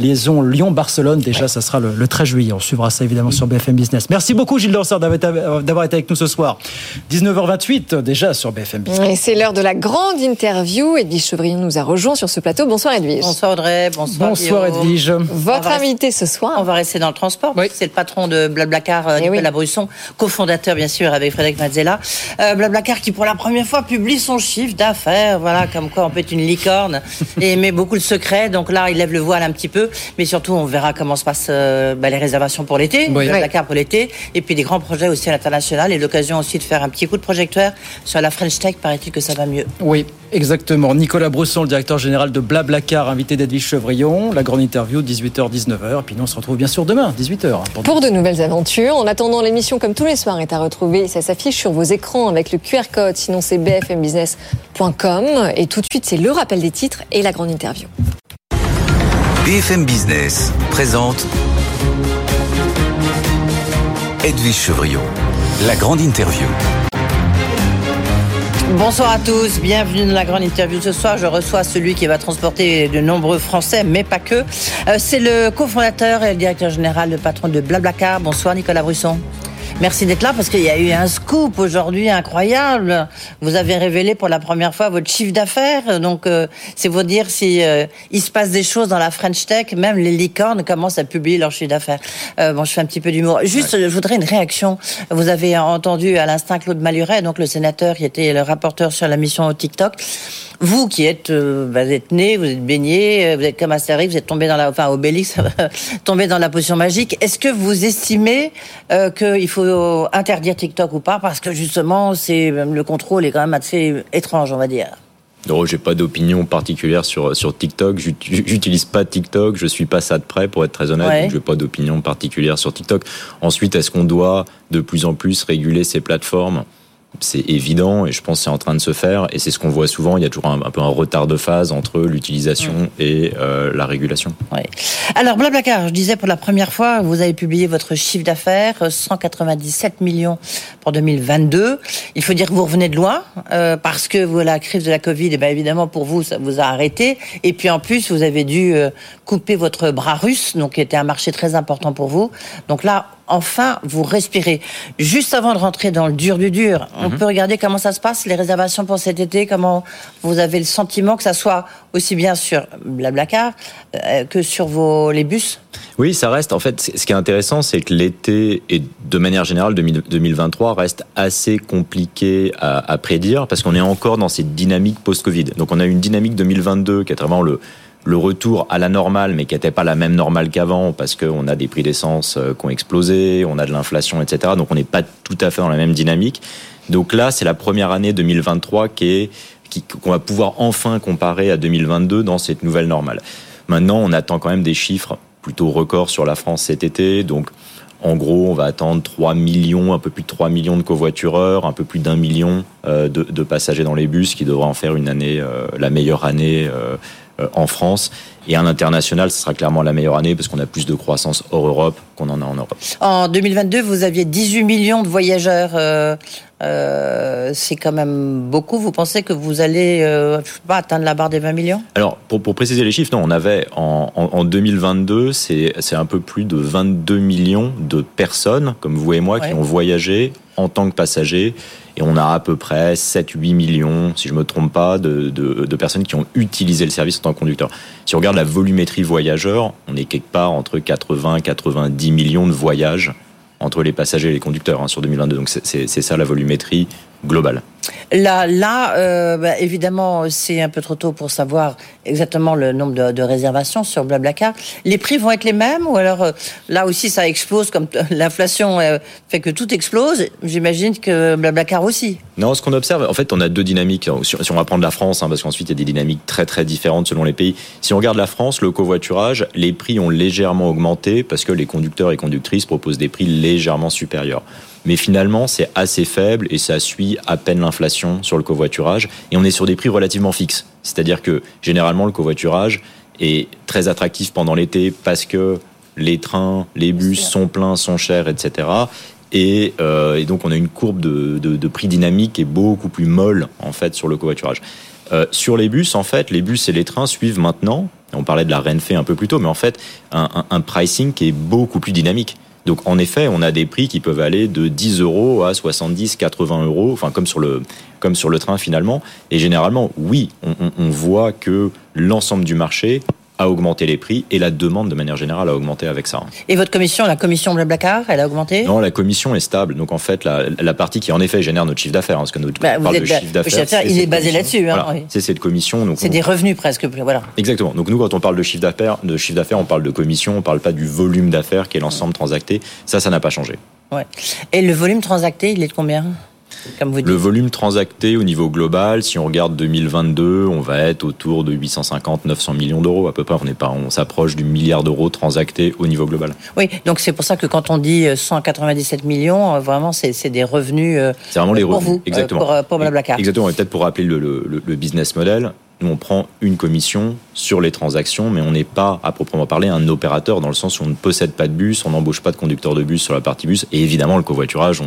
liaison Lyon-Barcelone. Déjà, ça sera le, 13 juillet. On suivra ça évidemment sur BFM Business. Merci beaucoup, Gilles Dansard, d'avoir été avec nous ce soir. 19h28 déjà sur BFM Business. Et c'est l'heure de la grande interview. Edwige Chevrillon nous a rejoint sur ce plateau. Bonsoir, Edwige. Bonsoir, Audrey. Bonsoir, Bonsoir Edwige. Votre invité ce soir on va rester dans le transport. C'est le patron de Blablacar, euh, eh Nicolas Brusson, cofondateur bien sûr avec Frédéric Mazzella. Euh, Blablacar qui pour la première fois publie son chiffre d'affaires. Voilà, comme quoi on peut être une licorne (laughs) et aimer beaucoup le secret. Donc là, il lève le voile un petit peu, mais surtout on verra comment se passent euh, bah, les réservations pour l'été, Blablacar pour l'été, et puis des grands projets aussi à l'international et l'occasion aussi de faire un petit coup de projecteur sur la French Tech. Paraît-il que ça va mieux. Oui, exactement. Nicolas Brusson, le directeur général de Blablacar, invité d'Edwige Chevrillon. La grande interview 18h-19h. Et puis nous on se retrouve bien sûr demain, 18h. Hein, pour, de nouvelles aventures. En attendant, l'émission, comme tous les soirs, est à retrouver. Ça s'affiche sur vos écrans avec le QR code. Sinon, c'est bfmbusiness.com. Et tout de suite, c'est le rappel des titres et la grande interview. BFM Business présente Edwige Chevrillon, la grande interview. Bonsoir à tous, bienvenue dans la grande interview ce soir. Je reçois celui qui va transporter de nombreux Français, mais pas que. Euh, c'est le cofondateur et le directeur général, le patron de Blablacar. Bonsoir Nicolas Brusson. Merci d'être là parce qu'il y a eu un scoop aujourd'hui incroyable. Vous avez révélé pour la première fois votre chiffre d'affaires. Donc, euh, c'est vous dire si euh, il se passe des choses dans la French Tech. Même les licornes commencent à publier leur chiffre d'affaires. Euh, bon, je fais un petit peu d'humour. Juste, je voudrais une réaction. Vous avez entendu à l'instant Claude Maluret, donc le sénateur qui était le rapporteur sur la mission au TikTok. Vous qui êtes, euh, vous êtes né, vous êtes baigné, vous êtes comme Astérix, vous êtes tombé dans la, enfin Obélix, (laughs) tombé dans la potion magique. Est-ce que vous estimez qu'il faut interdire TikTok ou pas Parce que justement, c'est le contrôle est quand même assez étrange, on va dire. Non, j'ai pas d'opinion particulière sur sur TikTok. J'utilise pas TikTok. Je suis pas ça de près, pour être très honnête. Donc, je n'ai pas d'opinion particulière sur TikTok. Ensuite, est-ce qu'on doit de plus en plus réguler ces plateformes? C'est évident et je pense que c'est en train de se faire et c'est ce qu'on voit souvent. Il y a toujours un, peu un retard de phase entre l'utilisation mm. et euh, la régulation. Oui. Alors Blablacar, je disais pour la première fois, vous avez publié votre chiffre d'affaires 197 millions pour 2022. Il faut dire que vous revenez de loin euh, parce que vous, la crise de la Covid, et eh bien évidemment pour vous ça vous a arrêté et puis en plus vous avez dû euh, couper votre bras russe, donc qui était un marché très important pour vous. Donc là enfin vous respirez. Juste avant de rentrer dans le dur du dur, on mhm. peut regarder comment ça se passe, les réservations pour cet été, comment vous avez le sentiment que ça soit aussi bien sur Blablacar euh, que sur vos, les bus? Oui, ça reste. En fait, ce qui est intéressant, c'est que l'été et de manière générale 2023 reste assez compliqué à, à prédire parce qu'on est encore dans cette dynamique post-Covid. Donc, on a une dynamique 2022 qui est vraiment le le retour à la normale, mais qui n'était pas la même normale qu'avant, parce qu'on a des prix d'essence euh, qui ont explosé, on a de l'inflation, etc. Donc on n'est pas tout à fait dans la même dynamique. Donc là, c'est la première année 2023 qui est qu'on va pouvoir enfin comparer à 2022 dans cette nouvelle normale. Maintenant, on attend quand même des chiffres plutôt records sur la France cet été, donc en gros, on va attendre 3 millions, un peu plus de 3 millions de covoitureurs, un peu plus d'un million euh, de, passagers dans les bus, qui devrait en faire une année, euh, la meilleure année euh, en France. Et à l'international, ce sera clairement la meilleure année parce qu'on a plus de croissance hors Europe qu'on en a en Europe. En 2022, vous aviez 18 millions de voyageurs. Euh, euh, c'est quand même beaucoup. Vous pensez que vous allez euh, pas atteindre la barre des 20 millions? Alors, pour, pour, préciser les chiffres, non, on avait en, en, 2022, c'est un peu plus de 22 millions de personnes, comme vous et moi, qui ont voyagé en tant que passagers Et on a à peu près 7-8 millions, si je me trompe pas, de, de, personnes qui ont utilisé le service en tant que conducteur. Si on regarde la volumétrie voyageurs, on est quelque part entre 80 90 millions de voyages entre les passagers et les conducteurs hein, sur 2022. Donc c'est ça la volumétrie globale. Là, là euh, bah, évidemment, c'est un peu trop tôt pour savoir exactement le nombre de, de, réservations sur Blablacar. Les prix vont être les mêmes ou alors euh, là aussi ça explose comme (laughs) l'inflation euh, fait que tout explose. J'imagine que Blablacar aussi. Non, ce qu'on observe, en fait, on a deux dynamiques. Si on va prendre la France, hein, parce qu'ensuite il y a des dynamiques très très différentes selon les pays. Si on regarde la France, le covoiturage, les prix ont légèrement augmenté parce que les conducteurs et conductrices proposent des prix légèrement supérieurs mais finalement c'est assez faible et ça suit à peine l'inflation sur le covoiturage et on est sur des prix relativement fixes. C'est-à-dire que généralement le covoiturage est très attractif pendant l'été parce que les trains, les bus sont pleins, sont chers, etc. Et, euh, et donc on a une courbe de, de, de, prix dynamique qui est beaucoup plus molle en fait sur le covoiturage. Euh, sur les bus, en fait, les bus et les trains suivent maintenant. On parlait de la Renfe un peu plus tôt, mais en fait, un, un, un pricing qui est beaucoup plus dynamique. Donc en effet, on a des prix qui peuvent aller de 10 euros à 70, 80 euros, enfin comme sur le comme sur le train finalement. Et généralement, oui, on, on voit que l'ensemble du marché a augmenté les prix et la demande de manière générale a augmenté avec ça. Et votre commission, la commission Blablacar, elle a augmenté? Non, la commission est stable. Donc en fait, la, la partie qui en effet génère notre chiffre d'affaires, hein, parce que notre bah, parle de chiffre d'affaires, il est basé là-dessus. Hein, voilà, oui. C'est cette commission. C'est on... des revenus presque. Voilà. Exactement. Donc nous, quand on parle de chiffre d'affaires, de chiffre d'affaires, on parle de commission, on parle pas du volume d'affaires qui est l'ensemble transacté. Ça, ça n'a pas changé. Ouais. Et le volume transacté, il est de combien? Le volume transacté au niveau global, si on regarde 2022, on va être autour de 850-900 millions d'euros à peu près. On pas, on s'approche du milliard d'euros transactés au niveau global. Oui, donc c'est pour ça que quand on dit 197 millions, euh, vraiment c'est des revenus. Euh, c'est vraiment les pour revenus, vous, exactement. Pour, pour Blablacar. Exactement. Et peut-être pour rappeler le, le, le business model, nous, on prend une commission sur les transactions, mais on n'est pas, à proprement parler, un opérateur dans le sens où on ne possède pas de bus, on n'embauche pas de conducteur de bus sur la partie bus, et évidemment, le covoiturage,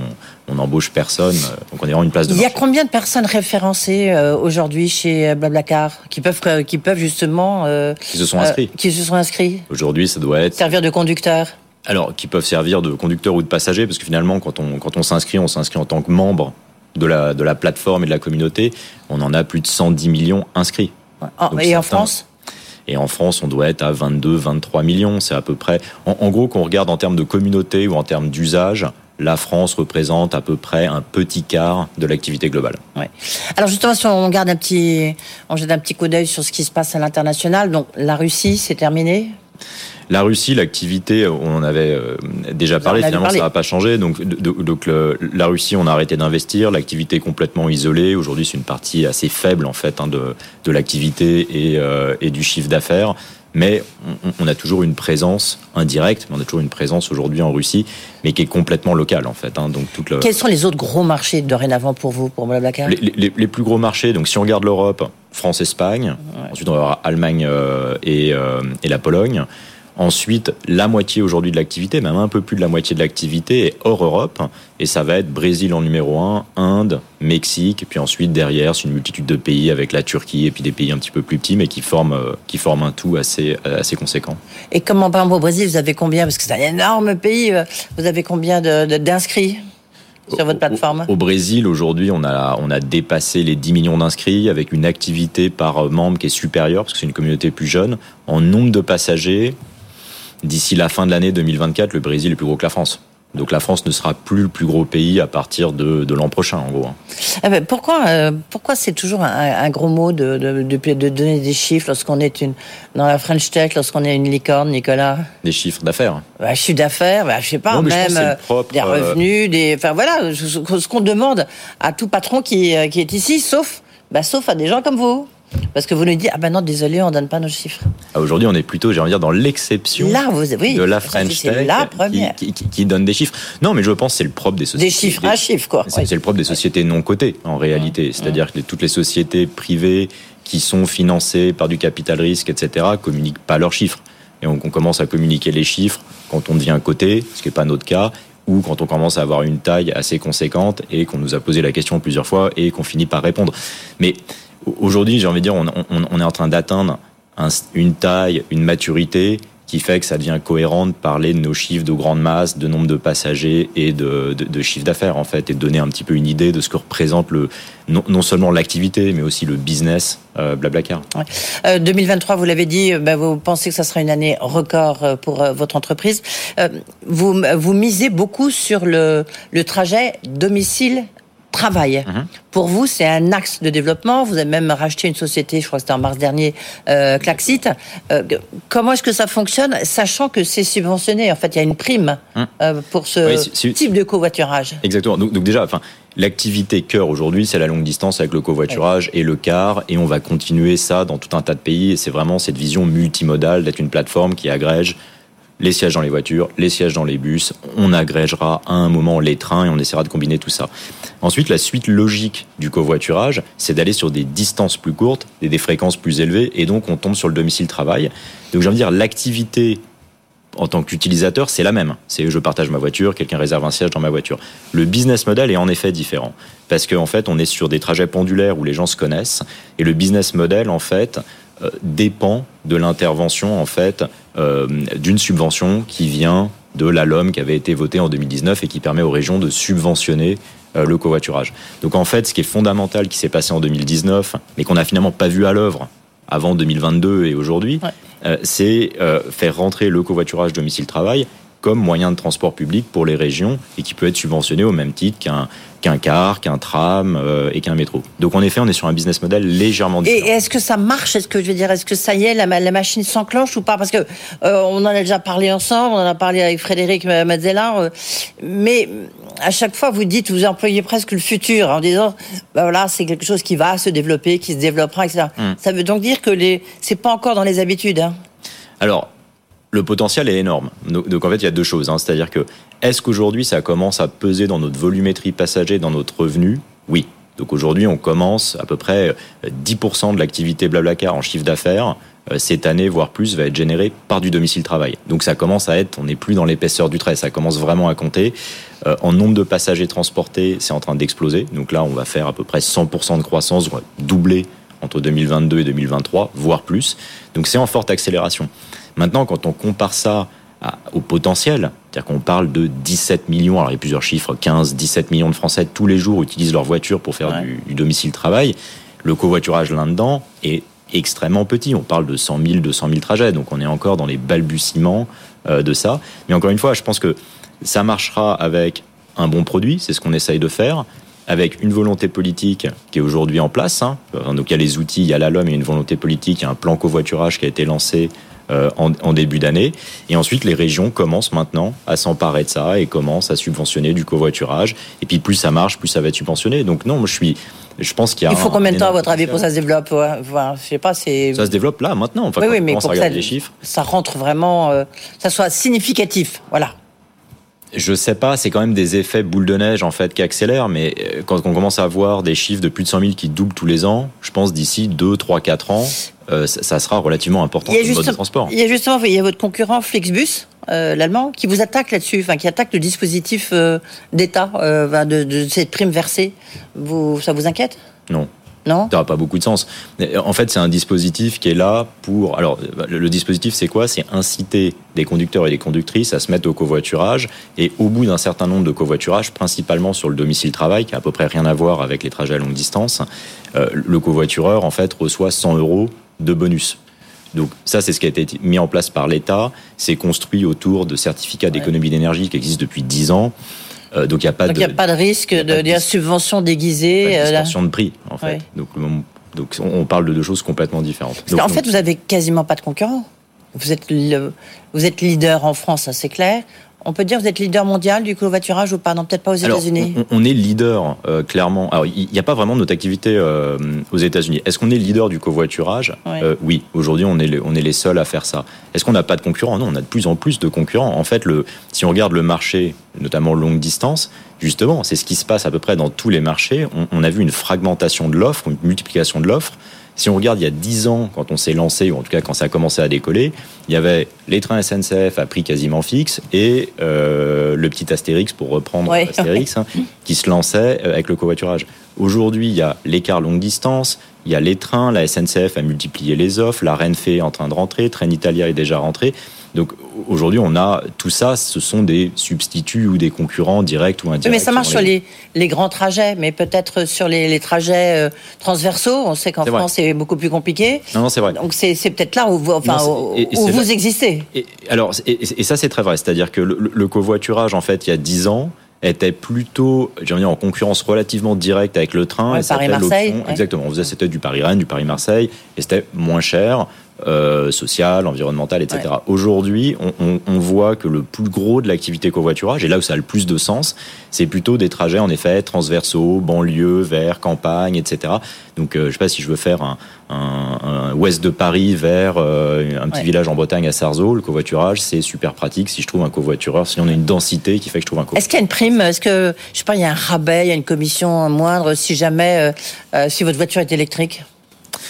on n'embauche personne, donc on est vraiment une place de Il y a combien de personnes référencées euh, aujourd'hui chez Blablacar qui peuvent, qui peuvent justement... Euh, qui se sont inscrits. Euh, qui se sont inscrits? Aujourd'hui, ça doit être... Servir de conducteur. Alors, qui peuvent servir de conducteur ou de passager, parce que finalement, quand on, quand on s'inscrit, on s'inscrit en tant que membre de la, de la plateforme et de la communauté, on en a plus de 110 millions inscrits. Oh, et en France? Et en France, on doit être à 22, 23 millions. C'est à peu près. En, en gros, qu'on regarde en termes de communauté ou en termes d'usage, la France représente à peu près un petit quart de l'activité globale. Ouais. Alors justement, si on garde un petit, on jette un petit coup d'œil sur ce qui se passe à l'international, donc la Russie, c'est terminé? La Russie, l'activité, on en avait euh, déjà parlé, finalement parlé. ça n'a pas changé. Donc, donc le, la Russie, on a arrêté d'investir, l'activité est complètement isolée. Aujourd'hui, c'est une partie assez faible en fait hein, de, de l'activité et, euh, et du chiffre d'affaires. Mais on, on, a toujours une présence indirecte, mais on a toujours une présence aujourd'hui en Russie, mais qui est complètement locale en fait. Hein, donc toute le... Quels sont les autres gros marchés dorénavant pour vous, pour Blablacar les, les, les, plus gros marchés, donc si on regarde l'Europe, France-Espagne, ouais. ensuite on va avoir Allemagne euh, et, euh, et la Pologne. Ensuite, la moitié aujourd'hui de l'activité, même un peu plus de la moitié de l'activité est hors Europe. Et ça va être Brésil en numéro 1, Inde, Mexique, et puis ensuite derrière, c'est une multitude de pays avec la Turquie et puis des pays un petit peu plus petits, mais qui forment, qui forment un tout assez, assez conséquent. Et comment, par exemple, au Brésil, vous avez combien Parce que c'est un énorme pays, vous avez combien d'inscrits sur votre plateforme Au, au Brésil, aujourd'hui, on a, on a dépassé les 10 millions d'inscrits avec une activité par membre qui est supérieure, parce que c'est une communauté plus jeune. En nombre de passagers, d'ici la fin de l'année 2024, le Brésil est plus gros que la France. Donc la France ne sera plus le plus gros pays à partir de, de l'an prochain, en gros. Ah ben pourquoi, euh, pourquoi c'est toujours un, un, gros mot de, de, donner des chiffres lorsqu'on est une, dans la French Tech, lorsqu'on est une licorne, Nicolas? Des chiffres d'affaires bah, d'affaires, bah, je sais pas, non, même euh, propre, des revenus, des, enfin voilà, ce qu'on demande à tout patron qui, qui est ici, sauf, bah, sauf à des gens comme vous. Parce que vous nous dites, ah ben non, désolé, on donne pas nos chiffres. Ah, Aujourd'hui, on est plutôt, j'ai envie de dire, dans l'exception oui, de la French Tech la première. Qui, qui, qui, donne des chiffres. Non, mais je pense que c'est le propre des sociétés. Des chiffres à chiffres, quoi. C'est oui. le propre des sociétés non cotées, en réalité. C'est-à-dire que toutes les sociétés privées qui sont financées par du capital risque, etc., communiquent pas leurs chiffres. Et on, on commence à communiquer les chiffres quand on devient coté, ce qui n'est pas notre cas, ou quand on commence à avoir une taille assez conséquente et qu'on nous a posé la question plusieurs fois et qu'on finit par répondre. Mais aujourd'hui, j'ai envie de dire, on, est en train d'atteindre un, une taille, une maturité qui fait que ça devient cohérent de parler de nos chiffres de grande masse, de nombre de passagers et de, de, chiffre d'affaires en fait, et de donner un petit peu une idée de ce que représente le non, seulement l'activité, mais aussi le business euh, Blablacar. Ouais. Euh, 2023, vous l'avez dit, euh, bah, vous pensez que ça sera une année record euh, pour votre entreprise. Vous, vous misez beaucoup sur le, le trajet domicile travail. Mhm. Pour vous, c'est un axe de développement. Vous avez même racheté une société, je crois que c'était en mars dernier, euh, Klaxit. Euh, comment est-ce que ça fonctionne, sachant que c'est subventionné? En fait, il y a une prime Hum. euh, pour ce Oui, type de covoiturage. Exactement. Donc, donc déjà, enfin, l'activité cœur aujourd'hui, c'est la longue distance avec le covoiturage et le car, et on va continuer ça dans tout un tas de pays. Et c'est vraiment cette vision multimodale d'être une plateforme qui agrège les sièges dans les voitures, les sièges dans les bus. On agrégera à un moment les trains et on essaiera de combiner tout ça. Ensuite, la suite logique du covoiturage, c'est d'aller sur des distances plus courtes et des fréquences plus élevées, et donc on tombe sur le domicile travail. Donc, j'ai envie de dire, l'activité en tant qu'utilisateur, c'est la même. C'est je partage ma voiture, quelqu'un réserve un siège dans ma voiture. Le business model est en effet différent parce qu'en fait, on est sur des trajets pendulaires où les gens se connaissent et le business model en fait dépend de l'intervention en fait euh, d'une subvention qui vient de la LOM qui avait été votée en 2019 et qui permet aux régions de subventionner euh, le covoiturage. Donc en fait, ce qui est fondamental qui s'est passé en 2019, mais qu'on n'a finalement pas vu à l'œuvre avant 2022 et aujourd'hui, euh, c'est euh, faire rentrer le covoiturage domicile-travail comme moyen de transport public pour les régions et qui peut être subventionné au même titre qu'un qu'un car, qu'un tram euh, et qu'un métro. Donc en effet, on est sur un business model légèrement différent. et est-ce que ça marche? Est-ce que je veux dire, est-ce que ça y est, la, ma- la machine s'enclenche ou pas? Parce que euh, on en a déjà parlé ensemble, on en a parlé avec Frédéric Mazzella, euh, mais à chaque fois vous dites, vous employez presque le futur en disant, bah voilà, c'est quelque chose qui va se développer, qui se développera, etc. Hmm. Ça veut donc dire que les, c'est pas encore dans les habitudes. Hein? Alors, le potentiel est énorme. Donc, en fait, il y a deux choses. hein. C'est-à-dire que est-ce qu'aujourd'hui ça commence à peser dans notre volumétrie passager, dans notre revenu? Oui. Donc aujourd'hui, on commence à peu près euh, 10% de l'activité Blablacar en chiffre d'affaires euh, cette année, voire plus, va être générée par du domicile travail. Donc ça commence à être, on n'est plus dans l'épaisseur du trait, ça commence vraiment à compter. Euh, en nombre de passagers transportés, c'est en train d'exploser. Donc là, on va faire à peu près 100% de croissance, on doubler entre 2022 et 2023, voire plus. Donc c'est en forte accélération. Maintenant, quand on compare ça à- au potentiel, c'est-à-dire qu'on parle de 17 millions, alors il y a plusieurs chiffres, 15, 17 millions de Français tous les jours utilisent leur voiture pour faire du, du domicile-travail. Le covoiturage là-dedans est extrêmement petit. On parle de 100 000, 200 000 trajets, donc on est encore dans les balbutiements euh, de ça. Mais encore une fois, je pense que ça marchera avec un bon produit, c'est ce qu'on essaye de faire, avec une volonté politique qui est aujourd'hui en place. hein. Donc il y a les outils, il y a la LOM, il y a une volonté politique, il y a un plan covoiturage qui a été lancé euh, en, en début d'année. Et ensuite, les régions commencent maintenant à s'emparer de ça et commencent à subventionner du covoiturage. Et puis plus ça marche, plus ça va être subventionné. Donc non, moi je suis, je pense qu'il y a. Il faut combien de temps, à votre avis, pour que ça se développe ouais, Je sais pas, c'est. Ça se développe là, maintenant. Enfin, oui, quand oui, on mais pour ça, les chiffres. ça rentre vraiment, euh, ça soit significatif. Voilà. Je sais pas, c'est quand même des effets boule de neige en fait qui accélèrent, mais euh, quand on commence à voir des chiffres de plus de 100 000 qui doublent tous les ans, je pense d'ici 2, 3, 4 ans, euh, ça, ça sera relativement important a comme mode de transport. il y a justement, il y a votre concurrent Flixbus, euh, l'allemand, qui vous attaque là-dessus, enfin qui attaque le dispositif euh, d'État de, de cette prime versée. Vous, ça vous inquiète? Non. Non? Ça n'a pas beaucoup de sens. En fait, c'est un dispositif qui est là pour. Alors, le, le dispositif, c'est quoi? C'est inciter des conducteurs et des conductrices à se mettre au covoiturage. Et au bout d'un certain nombre de covoiturages, principalement sur le domicile travail, qui a à peu près rien à voir avec les trajets à longue distance, euh, le covoitureur, en fait, reçoit 100 euros de bonus. Donc ça, c'est ce qui a été mis en place par l'État. C'est construit autour de certificats d'économie d'énergie qui existent depuis 10 ans. Euh, donc il n'y a pas Donc de... a pas de risque de, dire subvention déguisée. pas de euh, de prix, en fait. Ouais. Donc, on- donc on on parle de deux choses complètement différentes. Donc, donc, fait, vous avez quasiment pas de concurrents. Vous êtes, le- vous êtes leader en France, c'est clair. On peut dire que vous êtes leader mondial du covoiturage ou pas? Non, peut-être pas aux États-Unis. on, on est leader, euh, clairement. Alors, il n'y a pas vraiment notre activité euh, aux États-Unis. Est-ce qu'on est leader du covoiturage? Euh, Oui. Aujourd'hui, on est, les, on est les seuls à faire ça. Est-ce qu'on n'a pas de concurrents? Non, on a de plus en plus de concurrents. En fait, le, si on regarde le marché, notamment longue distance, justement, c'est ce qui se passe à peu près dans tous les marchés. On, on a vu une fragmentation de l'offre, une multiplication de l'offre. Si on regarde il y a 10 ans, quand on s'est lancé, ou en tout cas quand ça a commencé à décoller, il y avait les trains SNCF à prix quasiment fixe et euh, le petit Astérix, pour reprendre Ouais. Astérix, hein, qui se lançait euh, avec le covoiturage. Aujourd'hui, il y a l'écart longue distance, Il y a les trains, la SNCF a multiplié les offres, la Renfe est en train de rentrer, Train Italia est déjà rentré. Donc aujourd'hui, on a tout ça, ce sont des substituts ou des concurrents directs ou indirects. mais ça marche sur les, les grands trajets, mais peut-être sur les, les trajets euh, transversaux. On sait qu'en France, c'est beaucoup plus compliqué. Non, non c'est vrai. Donc c'est peut-être là où vous, enfin, Non, c'est- et- et où vous existez. Et, alors, et, ça, c'est très vrai. C'est-à-dire que le, le covoiturage, en fait, il y a 10 ans, était plutôt, j'ai envie de dire, en concurrence relativement directe avec le train. Ouais, Paris-Marseille, ouais. Exactement. On faisait, c'était du Paris-Rennes, du Paris-Marseille, et c'était moins cher. Euh, social, environnemental, etc. Aujourd'hui, on, on- on voit que le plus gros de l'activité covoiturage, et là où ça a le plus de sens, c'est plutôt des trajets en effet transversaux, banlieue, vers campagne, etc. Donc, euh, je sais pas si je veux faire un, un- un ouest de Paris vers euh, un petit Ouais. village en Bretagne à Sarzeau, le covoiturage, c'est super pratique si je trouve un covoitureur, si on a une densité qui fait que je trouve un covoitureur. Est-ce qu'il y a une prime? Est-ce que, je sais pas, il y a un rabais, il y a une commission moindre si jamais, euh, si votre voiture est électrique?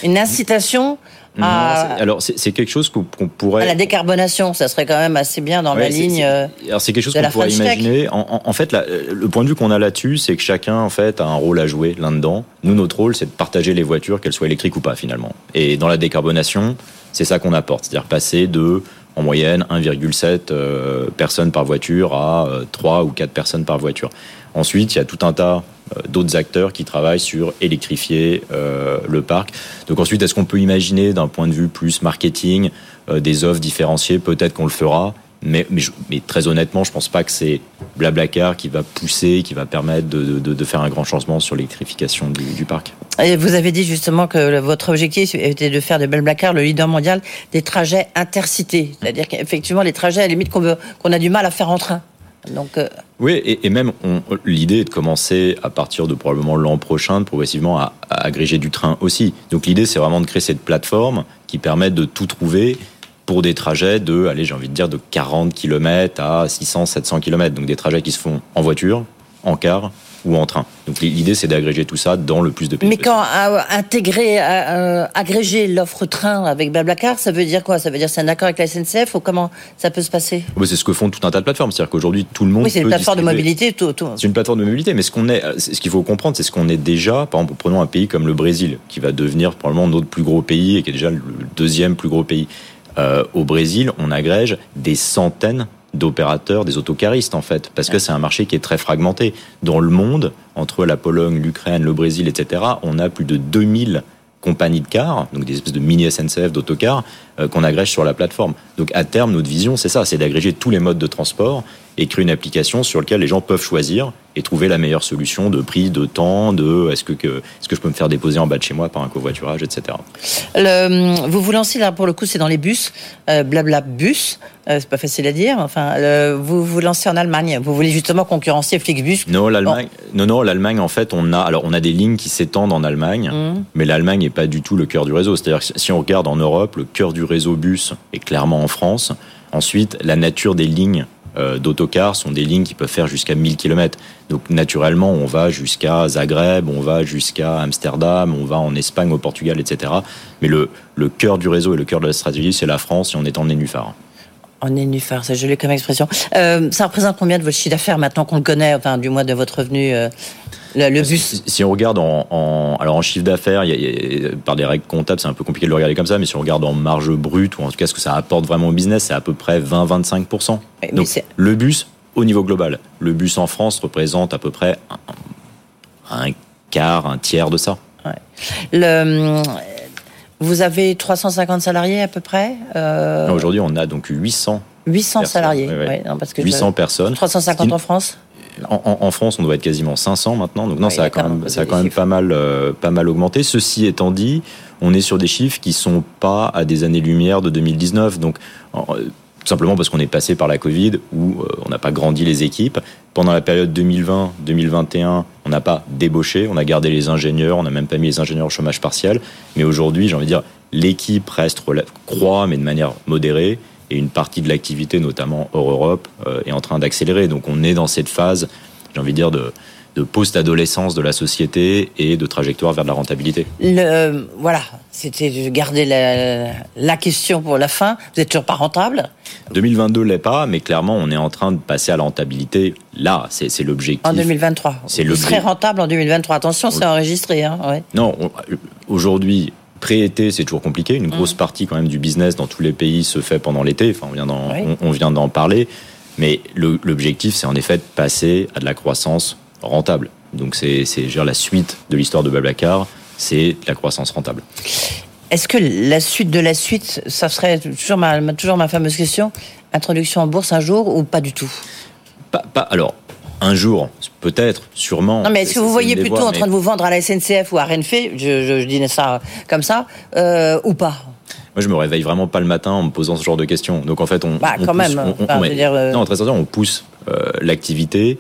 Une incitation à, c'est- alors, c'est quelque chose qu'on pourrait. à la décarbonation, ça serait quand même assez bien dans la Ouais, ligne. c'est- euh, Alors c'est quelque chose qu'on pourrait French imaginer. En, en- en fait, la- le point de vue qu'on a là-dessus, c'est que chacun en fait a un rôle à jouer là-dedans. Nous, notre rôle, c'est de partager les voitures, qu'elles soient électriques ou pas, finalement. Et dans la décarbonation, c'est ça qu'on apporte, c'est-à-dire passer de en moyenne 1,7 euh, personnes par voiture à euh, 3 ou 4 personnes par voiture. Ensuite, il y a tout un tas euh, d'autres acteurs qui travaillent sur électrifier euh, le parc. Donc ensuite, est-ce qu'on peut imaginer d'un point de vue plus marketing euh, des offres différenciées? Peut-être qu'on le fera. Mais, mais, très honnêtement, je pense pas que c'est Blablacar qui va pousser, qui va permettre de, de- faire un grand changement sur l'électrification du, parc. Et vous avez dit justement que votre objectif était de faire de Blablacar le leader mondial des trajets intercités. C'est-à-dire qu'effectivement, les trajets, à la limite, qu'on a du mal à faire en train. Euh, Oui, et, même l'idée est de commencer à partir de probablement l'an prochain, progressivement à, à agréger du train aussi. Donc l'idée, c'est vraiment de créer cette plateforme qui permet de tout trouver pour des trajets de, allez, j'ai envie de dire, de 40 km à 600, 700 km. Donc des trajets qui se font en voiture, en car ou en train. Donc l'idée, c'est d'agréger tout ça dans le plus de pays. mais quand euh, intégrer, euh, euh, agréger l'offre train avec Blablacar, ça veut dire quoi? Ça veut dire c'est un accord avec la SNCF ou comment ça peut se passer? Oh, C'est ce que font tout un tas de plateformes. C'est-à-dire qu'aujourd'hui, tout le monde. Oui, c'est une plateforme de mobilité. Tout, tout. C'est une plateforme de mobilité, mais ce qu'on est, c'est- ce qu'il faut comprendre, c'est ce qu'on est déjà. Par exemple, prenons un pays comme le Brésil, qui va devenir probablement notre plus gros pays et qui est déjà le deuxième plus gros pays. Euh, au Brésil, on agrège des centaines d'opérateurs, des autocaristes en fait, parce que c'est un marché qui est très fragmenté. Dans le monde, entre la Pologne, l'Ukraine, le Brésil, etc., on a plus de 2000 compagnies de cars, donc des espèces de mini SNCF d'autocars, euh, qu'on agrège sur la plateforme. Donc à terme, notre vision, c'est ça, c'est d'agréger tous les modes de transport et créer une application sur laquelle les gens peuvent choisir et trouver la meilleure solution de prix, de temps, de est-ce que, que- est-ce que je peux me faire déposer en bas de chez moi par un covoiturage, etc. Le, vous vous lancez là pour le coup, c'est dans les bus, euh, blabla bus. euh, c'est pas facile à dire. Enfin, vous vous lancez en Allemagne. Vous voulez justement concurrencer Flixbus. Non, l'Allemagne, non, non, l'Allemagne, en fait, on a, alors, on a des lignes qui s'étendent en Allemagne, Mhm. mais l'Allemagne n'est pas du tout le cœur du réseau. C'est-à-dire que si on regarde en Europe, le cœur du réseau bus est clairement en France. Ensuite, la nature des lignes d'autocars sont des lignes qui peuvent faire jusqu'à 1000 km. Donc, naturellement, on va jusqu'à Zagreb, on va jusqu'à Amsterdam, on va en Espagne, au Portugal, etc. Mais le, le cœur du réseau et le cœur de la stratégie, c'est la France et on est en nénuphar. En nénuphar, c'est joli comme expression. Euh, ça représente combien de votre chiffre d'affaires maintenant qu'on le connaît, enfin du moins de votre revenu, euh, le, le bus? Si, si on regarde en, en- alors en chiffre d'affaires, par des règles comptables, c'est un peu compliqué de le regarder comme ça, mais si on regarde en marge brute, ou en tout cas ce que ça apporte vraiment au business, c'est à peu près 20-25%. mais Donc le bus, au niveau global, le bus en France représente à peu près un, un quart, un tiers de ça. Le, vous avez 350 salariés à peu près euh, Aujourd'hui, on a donc 800 800 personnes, salariés. ouais, ouais. non, parce que 800 je- personnes. 350 en France En, en- France, on doit être quasiment 500 maintenant. Donc non, Ouais, ça a quand même, ça a quand même pas mal, euh, pas mal augmenté. Ceci étant dit, on est sur des chiffres qui sont pas à des années-lumière de 2019. Donc en- tout simplement parce qu'on est passé par la Covid où euh, on n'a pas grandi les équipes. Pendant la période 2020-2021, on n'a pas débauché, on a gardé les ingénieurs, on n'a même pas mis les ingénieurs au chômage partiel. Mais aujourd'hui, j'ai envie de dire, l'équipe reste croît, mais de manière modérée. Et une partie de l'activité, notamment hors Europe, euh, est en train d'accélérer. Donc on est dans cette phase, j'ai envie de dire, de, de post-adolescence de la société et de trajectoire vers de la rentabilité. Le, voilà, c'était de garder la, la, question pour la fin. Vous êtes toujours pas rentable 2022 l'est pas, mais clairement, on est en train de passer à la rentabilité. Là, c'est l'objectif. En 2023. C'est Vous serez rentable en 2023. Attention, c'est enregistré. Hein, ouais. Non, aujourd'hui, pré-été, c'est toujours compliqué. Une grosse mmh. partie quand même du business dans tous les pays se fait pendant l'été. Enfin, on vient d'en parler. Mais l'objectif, c'est en effet de passer à de la croissance rentable. Donc c'est la suite de l'histoire de Blablacar, c'est la croissance rentable. Est-ce que la suite de la suite, ça serait toujours ma, toujours ma fameuse question, introduction en bourse un jour ou pas du tout? Pas, pas, Alors, un jour, peut-être, sûrement. Non, mais est-ce que vous voyez plutôt en train de vous vendre à la SNCF ou à Renfe, je, je, dis ça comme ça, euh, ou pas? Moi, je me réveille vraiment pas le matin en me posant ce genre de questions. Donc, en fait, on. Bah, quand même. On, euh, Non, très sincèrement, on pousse euh, l'activité.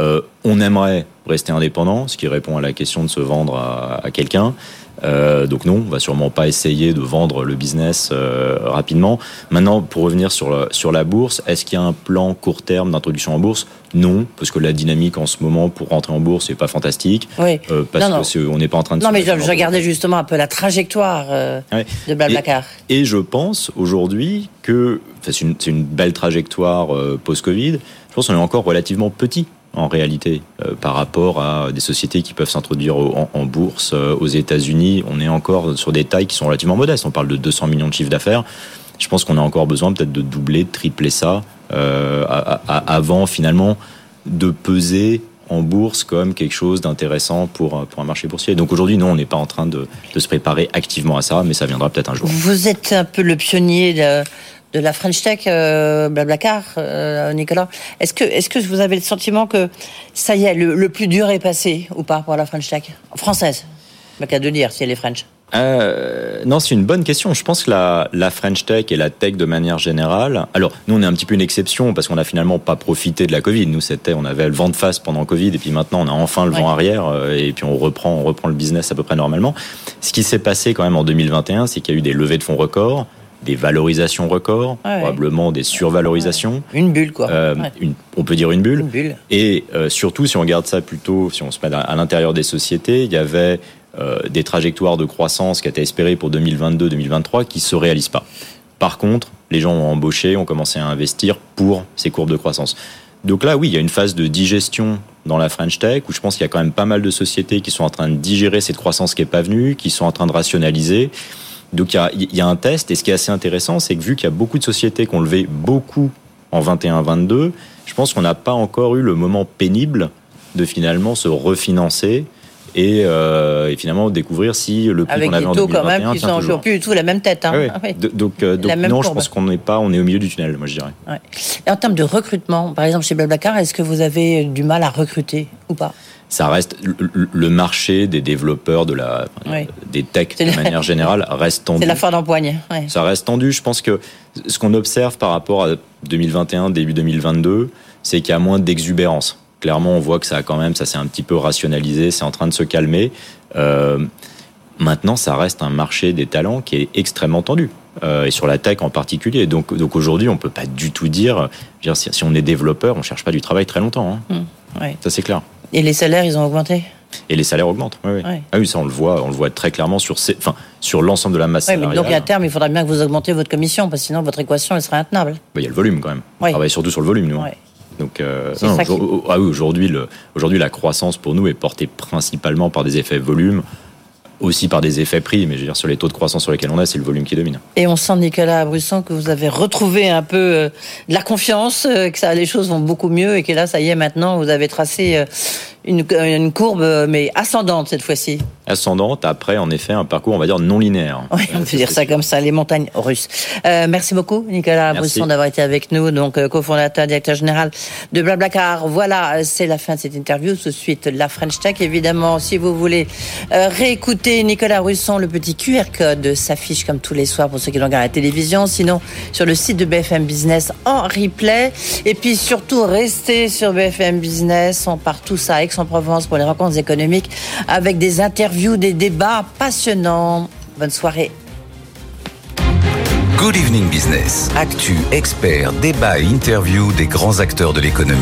Euh, on aimerait rester indépendant, ce qui répond à la question de se vendre à, à quelqu'un. Euh, donc non, on va sûrement pas essayer de vendre le business euh, rapidement. Maintenant, pour revenir sur la, sur la bourse, est-ce qu'il y a un plan court terme d'introduction en bourse? Non, parce que la dynamique en ce moment pour rentrer en bourse n'est pas fantastique. Oui. Euh, parce qu'on n'est pas en train de. Non, mais je, regardais justement un peu la trajectoire de Blablacar. Et, et, je pense aujourd'hui que c'est une, une, belle trajectoire post-Covid. Je pense qu'on est encore relativement petit en réalité euh, par rapport à des sociétés qui peuvent s'introduire en, bourse euh, aux États-Unis. On est encore sur des tailles qui sont relativement modestes. On parle de 200 millions de chiffres d'affaires. Je pense qu'on a encore besoin peut-être de doubler, de tripler ça euh, avant finalement de peser en bourse comme quelque chose d'intéressant pour, pour un marché boursier. Donc aujourd'hui, non, on n'est pas en train de, se préparer activement à ça, mais ça viendra peut-être un jour. Vous êtes un peu le pionnier de la French Tech, euh, Blablacar, euh, Nicolas. Est-ce que, est-ce que vous avez le sentiment que ça y est, le, plus dur est passé ou pas pour la French Tech française Pas qu'à de dire si elle est French. Euh, non, c'est une bonne question. Je pense que la, la, French Tech et la tech de manière générale. Alors, nous, on est un petit peu une exception parce qu'on n'a finalement pas profité de la Covid. Nous, c'était, on avait le vent de face pendant Covid et puis maintenant, on a enfin le vent arrière euh, et puis on reprend, on reprend le business à peu près normalement. Ce qui s'est passé quand même en 2021, c'est qu'il y a eu des levées de fonds records des valorisations records, probablement des survalorisations. Une bulle, quoi. Euh, une, on peut dire une bulle. Et euh, surtout, si on regarde ça plutôt, si on se met à, l'intérieur des sociétés, il y avait euh, des trajectoires de croissance qui étaient espérées pour 2022-2023 qui ne se réalisent pas. Par contre, les gens ont embauché, ont commencé à investir pour ces courbes de croissance. Donc là, oui, il y a une phase de digestion dans la French Tech où je pense qu'il y a quand même pas mal de sociétés qui sont en train de digérer cette croissance qui n'est pas venue, qui sont en train de rationaliser. Donc il y a, un test, et ce qui est assez intéressant, c'est que vu qu'il y a beaucoup de sociétés qui ont levé beaucoup en 21-22, je pense qu'on n'a pas encore eu le moment pénible de finalement se refinancer et, euh, finalement découvrir si le prix qu'on avait en 2021 quand même qui sont toujours plus du tout la même tête. Hein. Ah donc, euh, non, je pense qu'on n'est pas, on est au milieu du tunnel, moi je dirais. Et en termes de recrutement, par exemple chez Blablacar, est-ce que vous avez du mal à recruter ou pas? Ça reste le marché des développeurs de la des techs de manière générale reste tendu. C'est la fin d'empoigne. Ça reste tendu. Je pense que ce qu'on observe par rapport à 2021 début 2022, c'est qu'il y a moins d'exubérance. Clairement, on voit que ça a quand même ça s'est un petit peu rationalisé, c'est en train de se calmer. Euh, maintenant, ça reste un marché des talents qui est extrêmement tendu. Euh, et sur la tech en particulier. Donc, donc aujourd'hui, on peut pas du tout dire, dire si, si, on est développeur, on cherche pas du travail très longtemps. Hein. Mmh, Ça c'est clair. Et les salaires, ils ont augmenté et les salaires augmentent. Oui, oui. Ah oui, ça on le voit, on le voit très clairement sur, enfin, sur l'ensemble de la masse salariale. donc à terme, il faudra bien que vous augmentiez votre commission, parce que sinon votre équation elle serait intenable. Bah, il y a le volume quand même. On travaille surtout sur le volume, nous. Donc, euh, ah aujourd'hui, la croissance pour nous est portée principalement par des effets volume aussi par des effets prix, mais je veux dire, sur les taux de croissance sur lesquels on est, c'est le volume qui domine. Et on sent, Nicolas Brusson, que vous avez retrouvé un peu euh, de la confiance, euh, que les choses vont beaucoup mieux et que là, ça y est, maintenant, vous avez tracé euh, une, une courbe, mais ascendante cette fois-ci. Ascendante, après, en effet, un parcours, on va dire, non linéaire. (laughs) Oui, on peut dire ça comme ça, les montagnes russes. Euh, merci beaucoup, Nicolas Brusson, d'avoir été avec nous, donc cofondateur, directeur général de Blablacar. Voilà, c'est la fin de cette interview. Tout de suite, la French Tech. Évidemment, si vous voulez réécouter Nicolas Russon, le petit QR code s'affiche comme tous les soirs pour ceux qui regardent la télévision. Sinon, sur le site de BFM Business en replay. Et puis surtout, restez sur BFM Business. On part tous à Aix-en-Provence pour les rencontres économiques avec des interviews, des débats passionnants. Bonne soirée. Good Evening Business. Actu, experts, débat et interview des grands acteurs de l'économie.